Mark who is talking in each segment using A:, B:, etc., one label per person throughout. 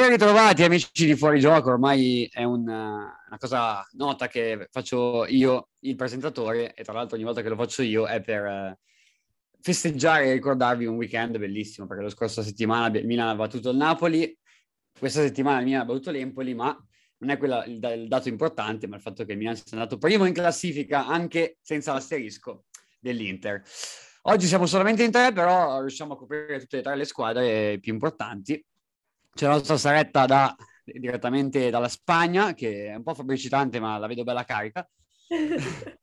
A: Ben ritrovati amici di Fuori Gioco, ormai è una, una, cosa nota che faccio io, il presentatore, e tra l'altro ogni volta che lo faccio io è per uh, festeggiare e ricordarvi un weekend bellissimo, perché la scorsa settimana il Milan ha battuto il Napoli, questa settimana il Milan ha battuto l'Empoli, ma non è quella, il, il, dato importante, ma il fatto che il Milan sia andato primo in classifica anche senza l'asterisco dell'Inter. Oggi siamo solamente in tre, però riusciamo a coprire tutte e tre le squadre più importanti c'è la nostra Saretta da, direttamente dalla Spagna, che è un po' fabbricitante, ma la vedo bella carica.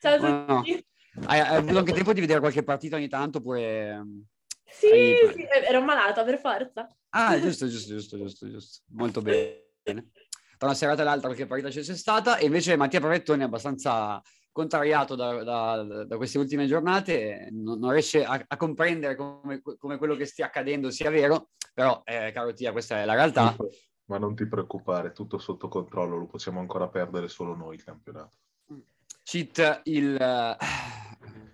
B: Ciao a tutti.
A: No. Hai, hai, avuto anche tempo di vedere qualche partita ogni tanto oppure...
B: Ehm, sì, hai... sì, ero malata per forza.
A: Ah, giusto, giusto, giusto, giusto, giusto. Molto bene. Tra una serata e l'altra qualche partita c'è stata e invece Mattia Pavettoni è abbastanza contrariato da, da, da, queste ultime giornate, non, non riesce a, a comprendere come, come, quello che stia accadendo sia vero, però eh, caro Tia, questa è la realtà.
C: Ma non ti preoccupare, tutto sotto controllo, lo possiamo ancora perdere solo noi il campionato.
A: Cheat il...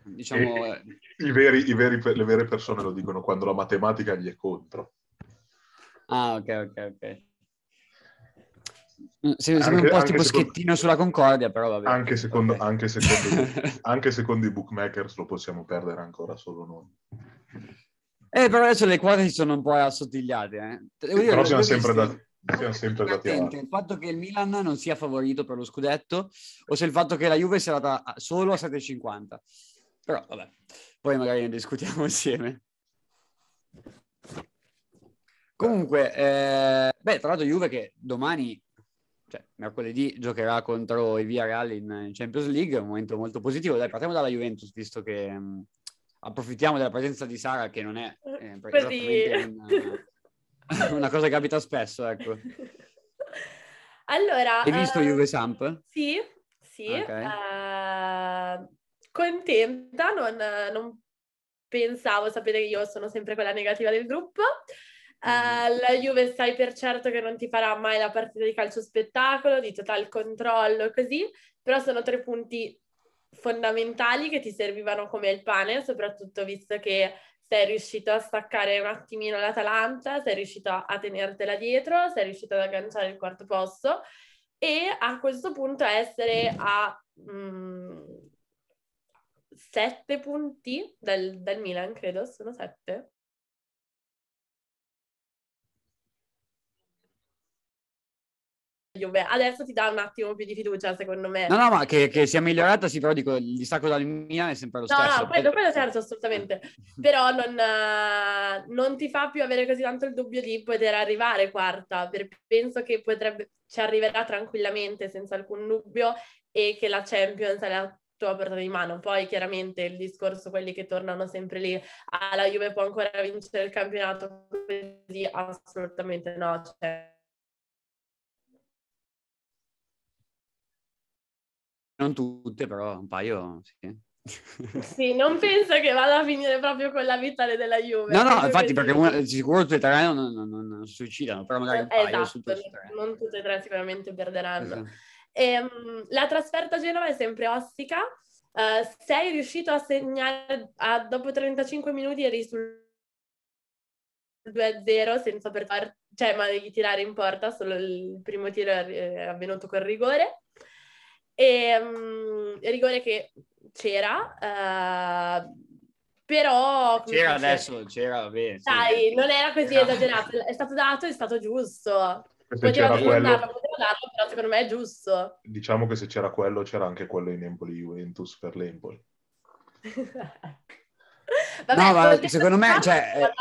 A: diciamo...
C: E, i veri, i veri, le vere persone lo dicono quando la matematica gli è contro.
A: Ah, ok, ok, ok. Sembra un po' tipo secondo, schettino sulla Concordia, però vabbè.
C: Anche secondo, okay. anche, secondo, anche secondo, i bookmakers lo possiamo perdere ancora solo noi.
A: Eh, però adesso le quote si sono un po' assottigliate. Eh.
C: Dire, però siamo sempre, dati, siamo sempre dati avanti.
A: Il fatto che il Milan non sia favorito per lo scudetto o se il fatto che la Juve sia andata solo a 7,50. Però vabbè, poi magari ne discutiamo insieme. Comunque, eh, beh, tra l'altro Juve che domani cioè, mercoledì giocherà contro i Via Real in Champions League, un momento molto positivo. Dai, partiamo dalla Juventus, visto che mh, mm, approfittiamo della presenza di Sara, che non è eh, esattamente una, una, cosa che capita spesso, ecco.
B: Allora...
A: Hai visto uh, Juve Samp?
B: Sì, sì. Okay. Uh, contenta, non, non pensavo, sapete che io sono sempre quella negativa del gruppo. Uh, la Juve sai per certo che non ti farà mai la partita di calcio spettacolo, di total controllo, così, però sono tre punti fondamentali che ti servivano come il pane, soprattutto visto che sei riuscito a staccare un attimino l'Atalanta, sei riuscito a tenertela dietro, sei riuscito ad agganciare il quarto posto e a questo punto essere a mm, sette punti dal, dal Milan, credo, sono sette? Juve. Adesso ti dà un attimo più di fiducia, secondo me.
A: No, no, ma che, che sia migliorata, sì, però dico, il distacco dal Milan è sempre lo
B: no,
A: stesso.
B: No, quello, quello certo, assolutamente. però non, uh, non, ti fa più avere così tanto il dubbio di poter arrivare quarta, perché penso che potrebbe, ci arriverà tranquillamente, senza alcun dubbio, e che la Champions è la tua portata di mano. Poi chiaramente il discorso, quelli che tornano sempre lì, ah, la Juve può ancora vincere il campionato, così assolutamente no. Cioè,
A: Non tutte, però un paio sì.
B: sì, non penso che vada a finire proprio con la vitale della Juve.
A: No, no, infatti perché una, sicuro tutte e tre non, non, non, non suicidano, però magari un paio
B: esatto, non tutte e tre sicuramente perderanno. Esatto. E, um, la trasferta a Genova è sempre ostica. Uh, sei riuscito a segnare a, dopo 35 minuti eri sul 2-0 senza per cioè, ma devi tirare in porta, solo il primo tiro è avvenuto col rigore. E, um, rigore che c'era, uh, però...
A: C'era adesso, c'era, bene.
B: Dai, sì. non era così era. esagerato, è stato dato, è stato giusto. Poteva quello... darlo, poteva darlo, però secondo me è giusto.
C: Diciamo che se c'era quello, c'era anche quello in Empoli-Juventus per l'Empoli.
A: Vabbè, no, ma secondo me cioè, è,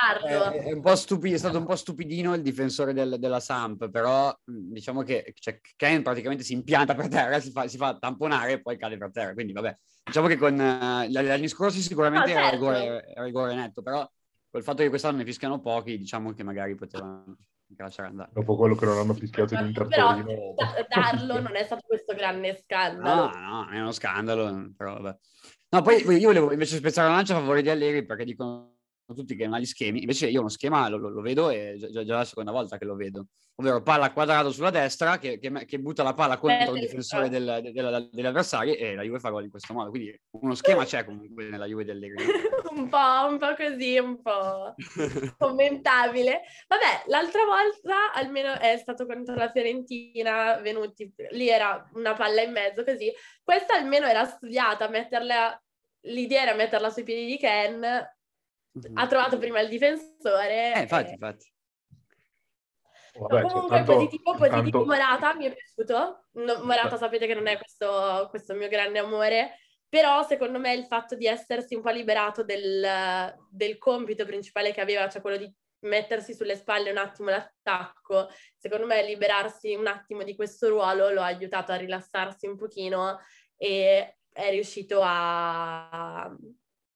A: è, un stupi- è, stato un po' stupidino il difensore del, della Samp, però diciamo che cioè, Ken praticamente si impianta per terra, si fa, si fa, tamponare e poi cade per terra. Quindi vabbè, diciamo che con uh, gli anni scorsi sicuramente no, certo. era, rigore, era, rigore, netto, però col fatto che quest'anno ne fischiano pochi, diciamo che magari potevano lasciare andare.
C: Dopo quello che non hanno fischiato in
B: Intertorino. Però da- darlo non è stato questo grande scandalo.
A: No, no, è uno scandalo, però vabbè. No, poi io volevo invece spezzare la lancia a favore di Allegri perché dicono tutti che non ha gli schemi, invece io uno schema lo, lo vedo e già, già, la seconda volta che lo vedo, ovvero palla quadrato sulla destra che, che, che butta la palla contro il difensore del, del, degli avversari e la Juve fa gol in questo modo, quindi uno schema c'è comunque nella Juve dell'Egri.
B: un po', un po' così, un po' commentabile. Vabbè, l'altra volta almeno è stato contro la Fiorentina, venuti, lì era una palla in mezzo così, questa almeno era studiata, metterla l'idea era metterla sui piedi di Ken, mm-hmm. ha trovato prima il difensore.
A: Eh, infatti, e... infatti.
B: Vabbè, comunque tanto, positivo, positivo tanto... Morata mi è piaciuto. No, Morata sapete che non è questo, questo mio grande amore, però secondo me il fatto di essersi un po' liberato del, del compito principale che aveva, cioè quello di mettersi sulle spalle un attimo l'attacco, secondo me liberarsi un attimo di questo ruolo lo ha aiutato a rilassarsi un pochino e è riuscito a,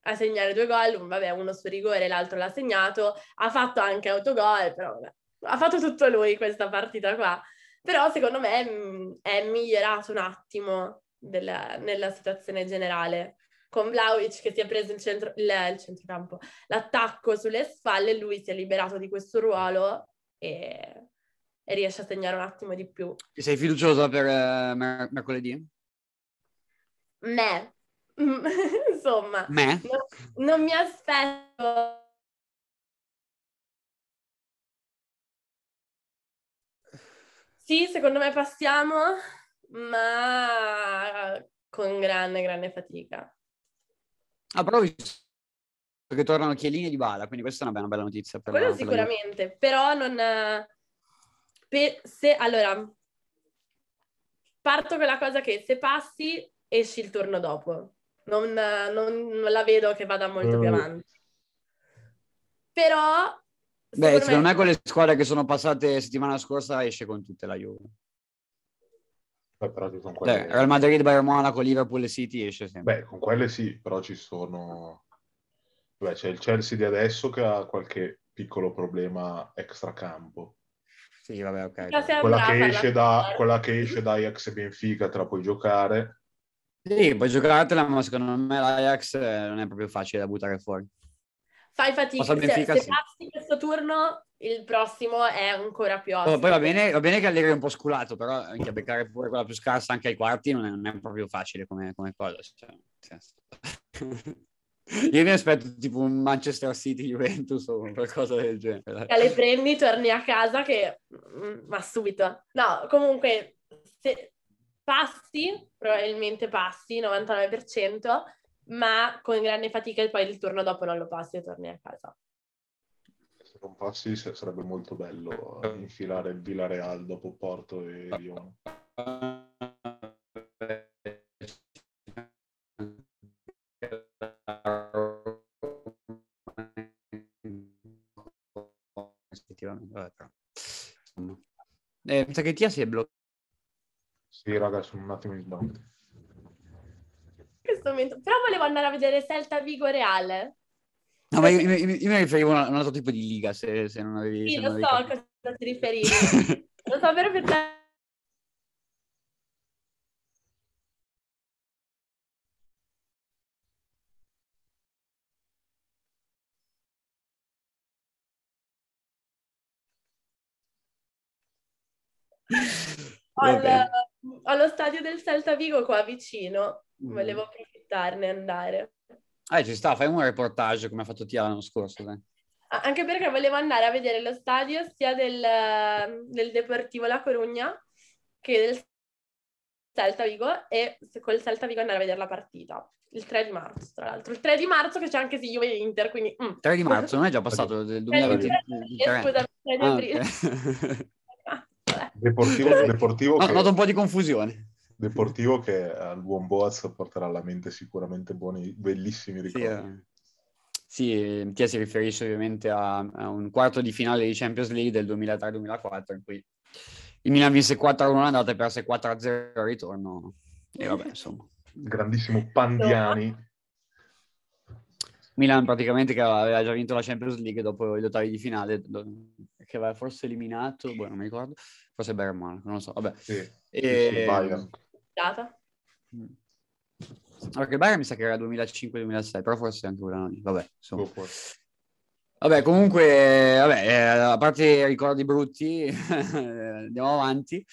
B: a segnare due gol, vabbè, uno su rigore, l'altro l'ha segnato, ha fatto anche autogol, però vabbè, ha fatto tutto lui questa partita qua. Però secondo me mm, è migliorato un attimo della, nella situazione generale. Con Vlaovic che si è preso il, centro, il, il centrocampo, l'attacco sulle spalle, lui si è liberato di questo ruolo e, e riesce a segnare un attimo di più.
A: Sei fiduciosa per uh, mer- mercoledì?
B: me. Insomma? Non, non mi aspetto Sì, secondo me passiamo, ma con grande, grande fatica.
A: Ah, però che tornano Chiellini di Bala, quindi questa è una bella, notizia.
B: Per Quello la, sicuramente, per però non... Per, se, allora, parto con la cosa che se passi esci il turno dopo. Non, non, non la vedo che vada molto mm. più avanti. Però...
A: Beh, secondo me... me con le squadre che sono passate settimana scorsa esce con tutte la Juve.
C: Beh, però ci sono quelle...
A: Cioè, Real Madrid, Bayern Monaco, Liverpool e City esce sempre.
C: Beh, con quelle sì, però ci sono... Beh, c'è il Chelsea di adesso che ha qualche piccolo problema extracampo.
A: Sì, vabbè, ok.
C: Quella che, esce da, quella che esce da Ajax e Benfica te la puoi giocare.
A: Sì, puoi giocartela, ma secondo me l'Ajax eh, non è proprio facile da buttare fuori.
B: Fai fatica, se, Benfica, se sì. passi questo turno, il prossimo è ancora più
A: ostico. Poi va bene, va bene che Allegri è un po' sculato, però anche beccare pure quella più scarsa anche ai quarti non è, non è proprio facile come, come cosa. Cioè, Io mi aspetto tipo un Manchester City Juventus o qualcosa del genere.
B: Le prendi, torni a casa che... Mm, ma subito. No, comunque, se, passi, probabilmente passi, 99%, ma con grande fatica e poi il turno dopo non lo passi e torni a casa.
C: Se non passi sarebbe molto bello infilare il Villarreal dopo Porto e Lyon.
A: Effettivamente, vabbè, però. Insomma. Eh, mi sa che Tia si è bloccato.
C: Sì, raga, sono un attimo in.
B: Questo momento. Però volevo andare a vedere Celta Vigo Reale.
A: No, ma io, io, io mi riferivo a un altro tipo di liga, se, se non avevi...
B: Sì,
A: lo
B: so a cosa ti riferivi. lo so vero perché... Al, allo stadio del Celta Vigo qua vicino, mm. volevo approfittarne e andare.
A: Eh, ci sta, fai un reportage come ha fatto Tia l'anno scorso. Dai.
B: Anche perché volevo andare a vedere lo stadio sia del, del Deportivo La Corugna che del Celta Vigo e col Celta Vigo andare a vedere la partita. Il 3 di marzo, tra l'altro. Il 3 di marzo che c'è anche se Juve Inter, quindi...
A: Mm. 3 di marzo, non è già passato del 2023?
B: Scusa, 3 di aprile. Ah, okay.
C: Deportivo, Deportivo
A: no, che... Noto un po' di confusione.
C: Deportivo che al buon Boaz porterà alla mente sicuramente buoni, bellissimi ricordi.
A: Sì, eh, sì Tia si riferisce ovviamente a, a, un quarto di finale di Champions League del 2003-2004 in cui il Milan vinse 4-1 andata e perse 4-0 al ritorno. E vabbè, insomma.
C: Grandissimo Pandiani.
A: Milan praticamente che aveva già vinto la Champions League dopo gli ottavi di finale, che aveva forse eliminato, boh, non mi ricordo, forse Bayern non lo so, vabbè.
C: Sì, e... sì, Bayern.
B: Data?
A: Mm. Allora, che Bayern mi sa che era 2005-2006, però forse anche quella lì, vabbè, insomma. Vabbè, comunque, vabbè, eh, a parte i ricordi brutti, andiamo avanti.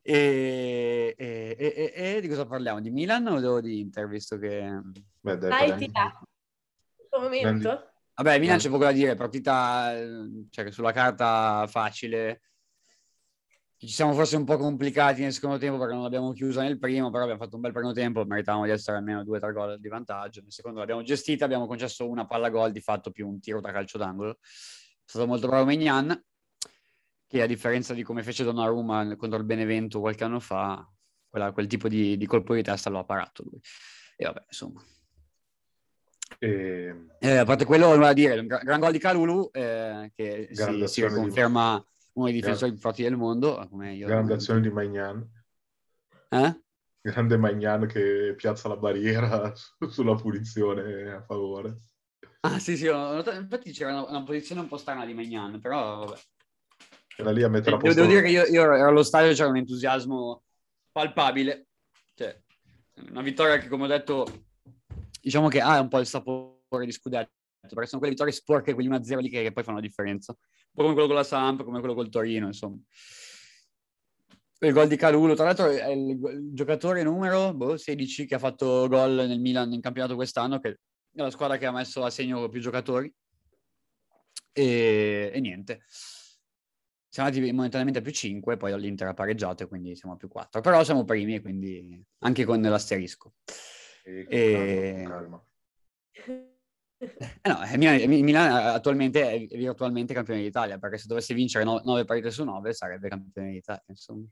A: E, e, e, e, di cosa parliamo? Di Milan o di Inter, visto che...
B: Beh, dai, ti dà. momento.
A: Vabbè, Milan c'è poco da dire, partita cioè, sulla carta facile. Ci siamo forse un po' complicati nel secondo tempo perché non l'abbiamo chiusa nel primo, però abbiamo fatto un bel primo tempo, meritavamo di essere almeno due o tre gol di vantaggio. Nel secondo l'abbiamo gestita, abbiamo concesso una palla gol di fatto più un tiro da calcio d'angolo. È stato molto bravo Megnan, che a differenza di come fece Donnarumma contro il Benevento qualche anno fa, quella, quel tipo di, di colpo di testa l'ha parato lui. E vabbè, insomma, e... Eh, a parte quello, da dire, un gran, gran gol di Calulu, eh, che si, si conferma uno dei difensori più forti del mondo. Come io
C: Grande azione di Magnan. Eh? Grande Magnan che piazza la barriera sulla punizione a favore.
A: Ah sì sì, infatti c'era una, una, posizione un po' strana di Magnan, però vabbè.
C: Era lì a mettere a
A: posto... Devo dire che io, io ero allo stadio, c'era un entusiasmo palpabile. Cioè, una vittoria che come ho detto diciamo che ha un po' il sapore di scudetto, perché sono quelle vittorie sporche, quegli 1-0 lì che, che, poi fanno la differenza. Un po' come quello con la Samp, come quello col Torino, insomma. Il gol di Calulo, tra l'altro è il, il giocatore numero boh, 16 che ha fatto gol nel Milan in campionato quest'anno, che è la squadra che ha messo a segno più giocatori. E, e niente. Siamo andati momentaneamente a più 5, poi l'Inter ha pareggiato quindi siamo a più 4. Però siamo primi, quindi anche con l'asterisco. E, e... Calma, Eh no, eh, Milan, Milan, attualmente è virtualmente campione d'Italia, perché se dovesse vincere 9 partite su 9 sarebbe campione d'Italia, insomma.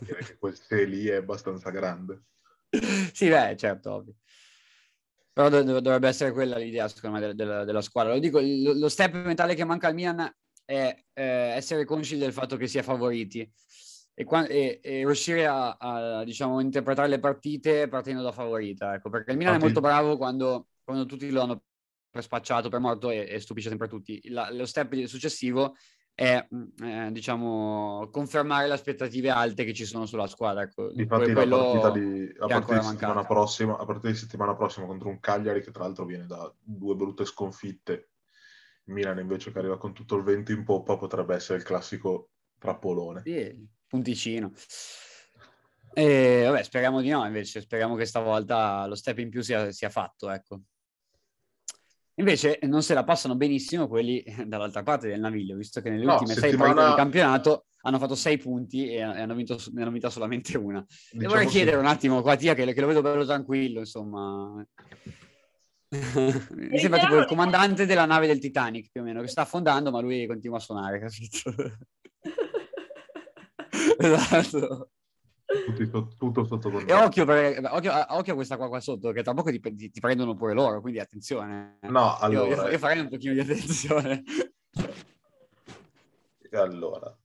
C: Direi che quel se lì è abbastanza grande.
A: sì, beh, certo, ovvio. Però do- dovrebbe essere quella l'idea, secondo me, de- de- della squadra. Lo dico, lo-, lo step mentale che manca al Milan è eh, essere consci del fatto che si è favoriti e, qua- e-, e riuscire a, a, diciamo, interpretare le partite partendo da favorita. Ecco, perché il Milan Infatti... è molto bravo quando, quando tutti lo hanno spacciato, per morto e, e stupisce sempre tutti. La, lo step successivo è, mm, eh, diciamo, confermare le aspettative alte che ci sono sulla squadra. Ecco,
C: Infatti la partita di, a partita di settimana prossima, a partita di settimana prossima contro un Cagliari che tra l'altro viene da due brutte sconfitte, Milan invece che arriva con tutto il vento in poppa potrebbe essere il classico trappolone.
A: Sì, punticino. E vabbè, speriamo di no, invece, speriamo che stavolta lo step in più sia, sia fatto, ecco. Invece non se la passano benissimo quelli dall'altra parte del naviglio, visto che nelle no, ultime settimana... sei partite di campionato hanno fatto sei punti e hanno vinto, ne hanno vinta solamente una. Diciamo e vorrei sì. chiedere un attimo qua Tia che, che, lo vedo bello tranquillo, insomma. Mi sembra tipo il comandante della nave del Titanic, più o meno, che sta affondando, ma lui continua a suonare, capito?
C: esatto. Tutto, tutto sotto
A: controllo. E occhio, per, occhio, occhio, a questa qua, qua sotto, che tra poco ti, ti, ti, prendono pure loro, quindi attenzione.
C: No, allora...
A: Io, io, io farei un pochino di attenzione.
C: Allora,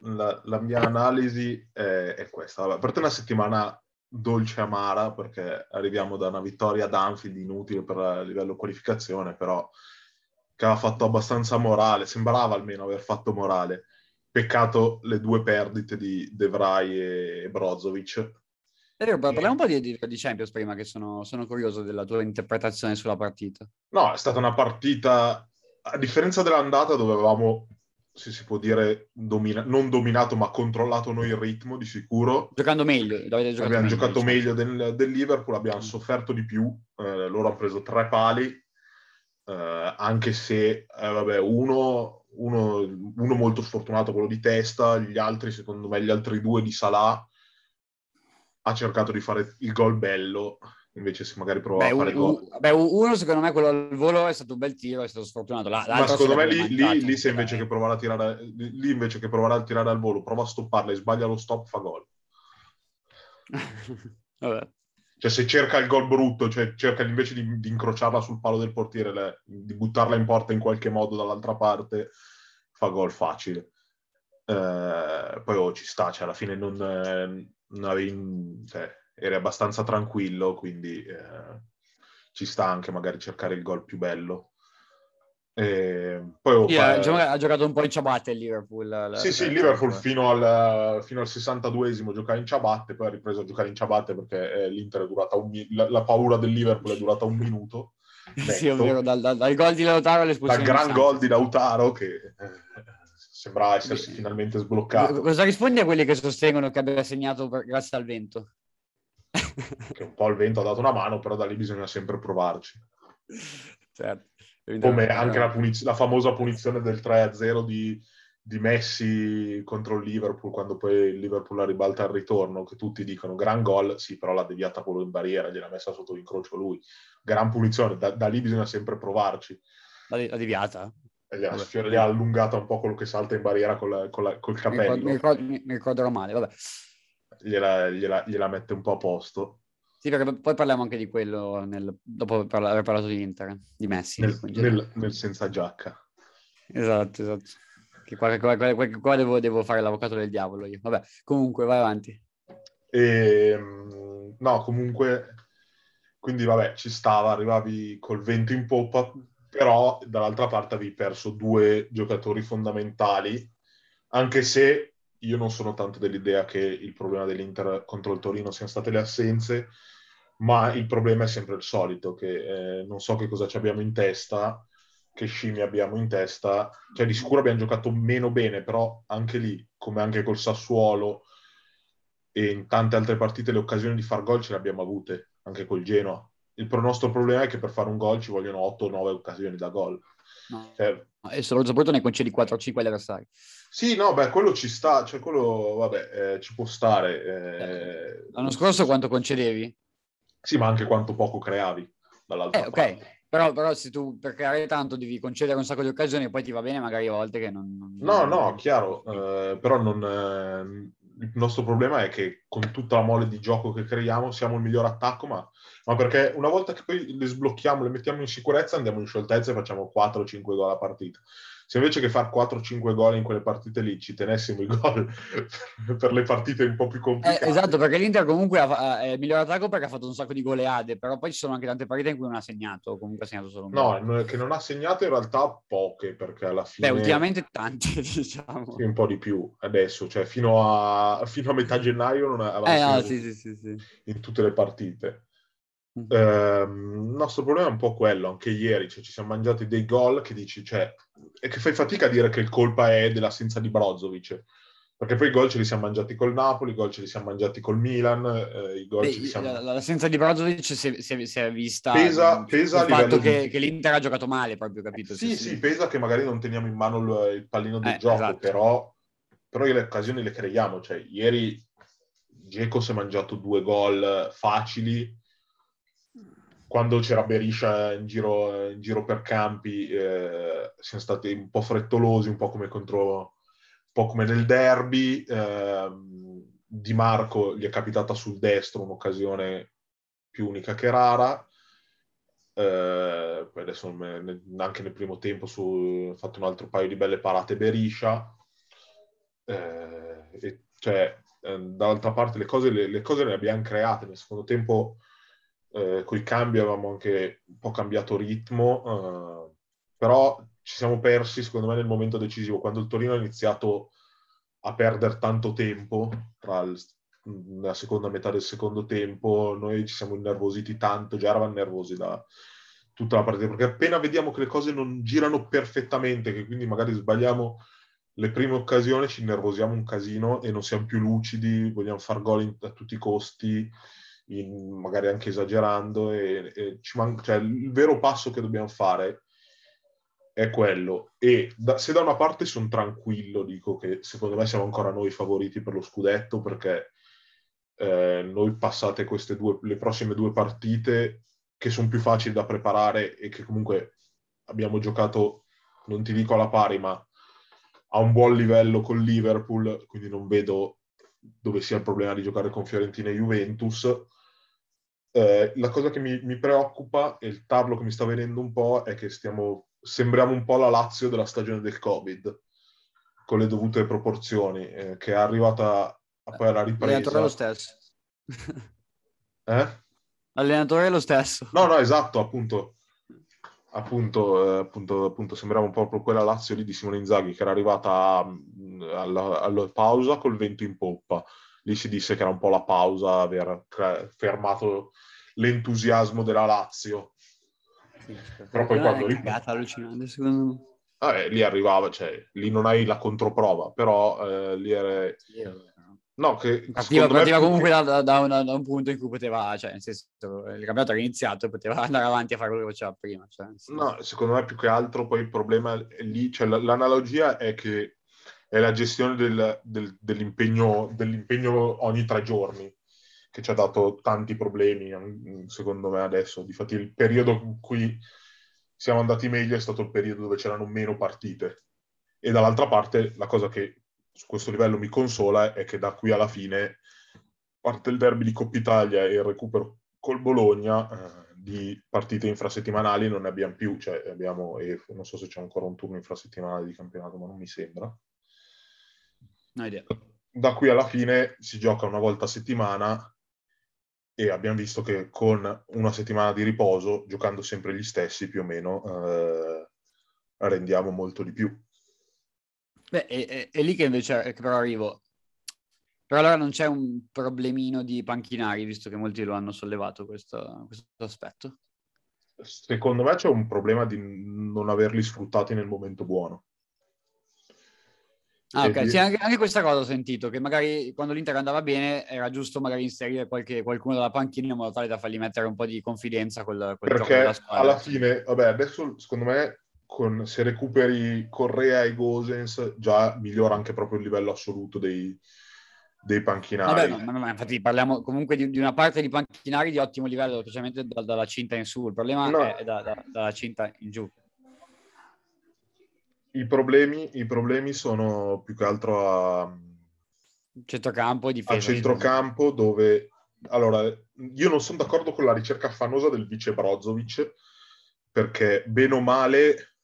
C: la, la mia analisi è, è questa. Vabbè, per te una settimana dolce amara, perché arriviamo da una vittoria ad Anfield inutile per livello qualificazione, però che aveva fatto abbastanza morale, sembrava almeno aver fatto morale Peccato le due perdite di De Vrij e Brozovic.
A: Parliamo un po' di, di, Champions prima, che sono, sono, curioso della tua interpretazione sulla partita.
C: No, è stata una partita, a differenza dell'andata, dove avevamo, se si può dire, domina- non dominato, ma controllato noi il ritmo di sicuro.
A: Giocando meglio.
C: Giocato abbiamo meglio, giocato diciamo. meglio del, del, Liverpool, abbiamo sofferto di più. Eh, loro hanno preso tre pali, eh, anche se, eh, vabbè, uno uno, uno, molto sfortunato, quello di testa, gli altri, secondo me, gli altri due di Salah, ha cercato di fare il gol bello, invece se magari provava beh, a fare un, gol.
A: Beh, uno secondo me quello al volo è stato un bel tiro, è stato sfortunato.
C: La, Ma secondo me lì, lì, lì, se invece che provare a tirare, lì invece che provare a tirare al volo, prova a stopparla e sbaglia lo stop, fa gol. Vabbè. Cioè se cerca il gol brutto, cioè cerca invece di, di incrociarla sul palo del portiere, le, di buttarla in porta in qualche modo dall'altra parte, fa gol facile. Eh, poi oh, ci sta, cioè alla fine non, non avevi, cioè, eri abbastanza tranquillo, quindi eh, ci sta anche magari cercare il gol più bello. E poi oh,
A: yeah, fa... ha giocato un po' in ciabatte il Liverpool.
C: La, sì, sì, il Liverpool fino al, fino al 62esimo giocava in ciabatte, poi ha ripreso a giocare in ciabatte perché eh, l'Inter è durata un la, la paura del Liverpool è durata un minuto.
A: sì, ovvero dal, dal, dal, gol di Lautaro all'espulsione.
C: Dal gran gol di Lautaro che eh, sembra essersi finalmente sbloccato.
A: Cosa rispondi a quelli che sostengono che abbia segnato per, grazie al vento?
C: che un po' il vento ha dato una mano, però da lì bisogna sempre provarci.
A: Certo.
C: Come anche la, puniz- la famosa punizione del 3-0 di, di Messi contro il Liverpool, quando poi il Liverpool la ribalta al ritorno, che tutti dicono gran gol, sì, però l'ha deviata quello in barriera, gliel'ha messa sotto l'incrocio lui. Gran punizione, da, da lì bisogna sempre provarci.
A: L'ha, deviata?
C: Gli ha, gli ha allungato un po' quello che salta in barriera con la, con la, col capello.
A: Mi, ricordo, mi, ricorderò male, vabbè.
C: Gliela, gliela, gliela mette un po' a posto.
A: Sì, perché poi parliamo anche di quello nel, dopo aver parlato di Inter, di Messi.
C: Nel, nel, nel senza giacca.
A: Esatto, esatto. Che qua, qua, qua, qua devo, devo, fare l'avvocato del diavolo io. Vabbè, comunque, vai avanti.
C: E, ehm, no, comunque, quindi vabbè, ci stava, arrivavi col vento in poppa, però dall'altra parte avevi perso due giocatori fondamentali, anche se io non sono tanto dell'idea che il problema dell'Inter contro il Torino siano state le assenze, ma il problema è sempre il solito, che eh, non so che cosa ci abbiamo in testa, che scimmie abbiamo in testa, cioè di sicuro abbiamo giocato meno bene, però anche lì, come anche col Sassuolo e in tante altre partite, le occasioni di far gol ce le abbiamo avute, anche col Genoa. Il nostro problema è che per fare un gol ci vogliono 8 o 9 occasioni da gol.
A: No. Cioè, e soprattutto ne concedi 4 o 5 agli avversari.
C: Sì, no, beh, quello ci sta, cioè quello, vabbè, eh, ci può stare.
A: Eh, L'anno scorso quanto concedevi?
C: Sì, ma anche quanto poco creavi dall'altra
A: eh,
C: parte.
A: Ok, però, però, se tu per creare tanto devi concedere un sacco di occasioni e poi ti va bene magari a volte che non... non
C: no, no, chiaro, eh, però non, eh, il nostro problema è che con tutta la mole di gioco che creiamo siamo il miglior attacco, ma, ma, perché una volta che poi le sblocchiamo, le mettiamo in sicurezza, andiamo in scioltezza e facciamo 4-5 gol a partita. Se invece che far 4-5 gol in quelle partite lì ci tenessimo i gol per le partite un po' più complicate.
A: Eh, esatto, perché l'Inter comunque ha, è il miglior attacco perché ha fatto un sacco di goleade, però poi ci sono anche tante partite in cui non ha segnato, comunque ha segnato solo un
C: No, gol. che non ha segnato in realtà poche, perché alla fine...
A: Beh, ultimamente tante, diciamo.
C: Sì, un po' di più adesso, cioè fino a, fino a metà gennaio non aveva
A: eh, no, sì, sì, sì,
C: in tutte le partite. Eh, il nostro problema è un po' quello, anche ieri cioè, ci siamo mangiati dei gol che dici, cioè, e che fai fatica a dire che il colpa è dell'assenza di Brozovic, perché poi i gol ce li siamo mangiati col Napoli, i gol ce li siamo mangiati col Milan, eh, i gol Beh, siamo...
A: L'assenza di Brozovic si, si, si, è vista
C: pesa, pesa
A: il fatto che, di... che, l'Inter ha giocato male, proprio, capito?
C: Sì, sì, sì, pesa che magari non teniamo in mano il, il pallino del eh, gioco, esatto. però, però le occasioni le creiamo, cioè ieri Geco si è mangiato due gol facili, quando c'era Beriscia in giro, in giro per campi eh, siamo stati un po' frettolosi, un po' come contro un po' come nel derby. Eh, di Marco gli è capitata sul destro un'occasione più unica che rara. Eh, adesso anche nel primo tempo su, ha fatto un altro paio di belle parate Beriscia. Eh, e, cioè, eh, dall'altra parte le cose le, le cose le abbiamo create. Nel secondo tempo eh, con i cambi avevamo anche un po' cambiato ritmo, eh, però ci siamo persi secondo me nel momento decisivo, quando il Torino ha iniziato a perdere tanto tempo tra il, la seconda metà del secondo tempo, noi ci siamo innervositi tanto, già eravamo nervosi da tutta la partita, perché appena vediamo che le cose non girano perfettamente, che quindi magari sbagliamo le prime occasioni, ci innervosiamo un casino e non siamo più lucidi, vogliamo far gol a tutti i costi in, magari anche esagerando, e, e man- cioè, il vero passo che dobbiamo fare è quello. E da, se da una parte sono tranquillo, dico che secondo me siamo ancora noi favoriti per lo scudetto, perché eh, noi passate queste due, le prossime due partite che sono più facili da preparare e che comunque abbiamo giocato, non ti dico alla pari, ma a un buon livello con Liverpool, quindi non vedo dove sia il problema di giocare con Fiorentina e Juventus. Eh, la cosa che mi, mi, preoccupa e il tarlo che mi sta venendo un po' è che stiamo, sembriamo un po' la Lazio della stagione del Covid, con le dovute proporzioni, eh, che è arrivata poi alla ripresa.
A: L'allenatore è lo stesso.
C: eh?
A: L'allenatore è lo stesso.
C: No, no, esatto, appunto. Appunto, eh, appunto, appunto, sembrava un po' proprio quella Lazio lì di Simone Inzaghi che era arrivata mm, alla, alla pausa col vento in poppa lì si disse che era un po' la pausa, aver fermato l'entusiasmo della Lazio.
A: Sì,
C: Però poi quando...
A: È cagata allucinante, secondo me.
C: Ah, eh, lì arrivava, cioè, lì non hai la controprova, però eh, lì era... No, che
A: partiva, partiva comunque da, da, da, da, un punto in cui poteva, cioè, nel senso, il campionato era iniziato e poteva andare avanti a fare quello che faceva prima. Cioè,
C: no, secondo me più che altro poi il problema è lì, cioè l'analogia è che è la gestione del, del, dell'impegno, dell'impegno ogni tre giorni che ci ha dato tanti problemi, secondo me adesso. Difatti il periodo in cui siamo andati meglio è stato il periodo dove c'erano meno partite. E dall'altra parte la cosa che su questo livello mi consola è che da qui alla fine, parte il derby di Coppa Italia e il recupero col Bologna, eh, di partite infrasettimanali non ne abbiamo più, cioè abbiamo, e non so se c'è ancora un turno infrasettimanale di campionato, ma non mi sembra.
A: No idea.
C: Da qui alla fine si gioca una volta a settimana e abbiamo visto che con una settimana di riposo, giocando sempre gli stessi più o meno, eh, rendiamo molto di più.
A: Beh, è, è, è lì che invece che però arrivo. Però allora non c'è un problemino di panchinari, visto che molti lo hanno sollevato questo, questo aspetto.
C: Secondo me c'è un problema di non averli sfruttati nel momento buono.
A: Ah, ok, sì, anche, questa cosa ho sentito, che magari quando l'Inter andava bene era giusto magari inserire qualche, qualcuno dalla panchina in modo tale da fargli mettere un po' di confidenza col, col
C: Perché alla fine, vabbè, adesso secondo me con, se recuperi Correa e Gosens già migliora anche proprio il livello assoluto dei, dei panchinari.
A: Vabbè, no, no, infatti parliamo comunque di, di, una parte di panchinari di ottimo livello, specialmente da, dalla cinta in su. Il problema no. è da, da, dalla cinta in giù.
C: I problemi, I problemi, sono più che altro a
A: centrocampo, difesa,
C: a centrocampo dove allora io non sono d'accordo con la ricerca affannosa del vice Brozovic perché bene o male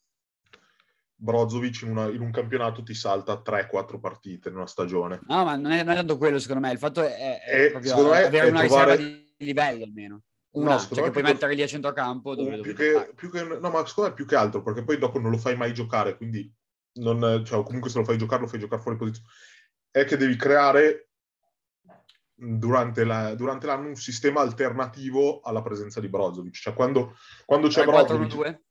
C: Brozovic in, una, in, un campionato ti salta 3-4 partite in una stagione.
A: No, ma non è, non è tanto quello, secondo me. Il fatto è, è, è secondo me avere una trovare... riserva di livello almeno. Una, no, cioè che puoi mettere lì a centrocampo dove,
C: più che, più che, no, ma secondo me più che altro, perché poi dopo non lo fai mai giocare, quindi non, cioè, comunque se lo fai giocare, lo fai giocare fuori posizione. È che devi creare durante, la, durante l'anno un sistema alternativo alla presenza di Brozovic. Cioè quando, quando c'è Brozovic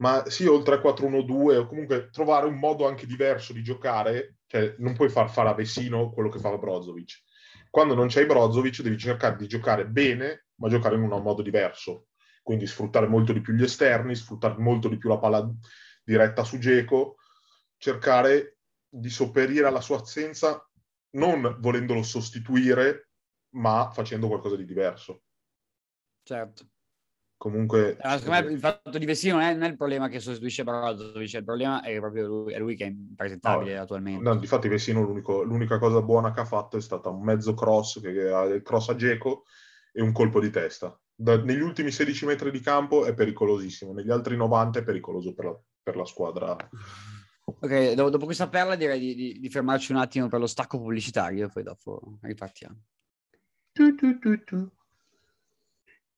C: ma sì, oltre a 4-1-2, o comunque trovare un modo anche diverso di giocare, cioè non puoi far fare a Vesino quello che fa Brozovic. Quando non c'hai Brozovic devi cercare di giocare bene, ma giocare in un modo diverso. Quindi sfruttare molto di più gli esterni, sfruttare molto di più la palla diretta su Geco, cercare di sopperire alla sua assenza non volendolo sostituire, ma facendo qualcosa di diverso.
A: Certo.
C: Comunque...
A: Allora, secondo me il fatto di Vessino non è, non è il problema che sostituisce Brozovic, il problema è proprio lui, è lui che è impresentabile no, attualmente.
C: No, difatti Vessino l'unica cosa buona che ha fatto è stata un mezzo cross, che ha il cross a Geco e un colpo di testa. Da, negli ultimi 16 metri di campo è pericolosissimo, negli altri 90 è pericoloso per la, per la squadra.
A: Ok, dopo, dopo, questa perla direi di, di, di, fermarci un attimo per lo stacco pubblicitario e poi dopo ripartiamo. Tu, tu, tu,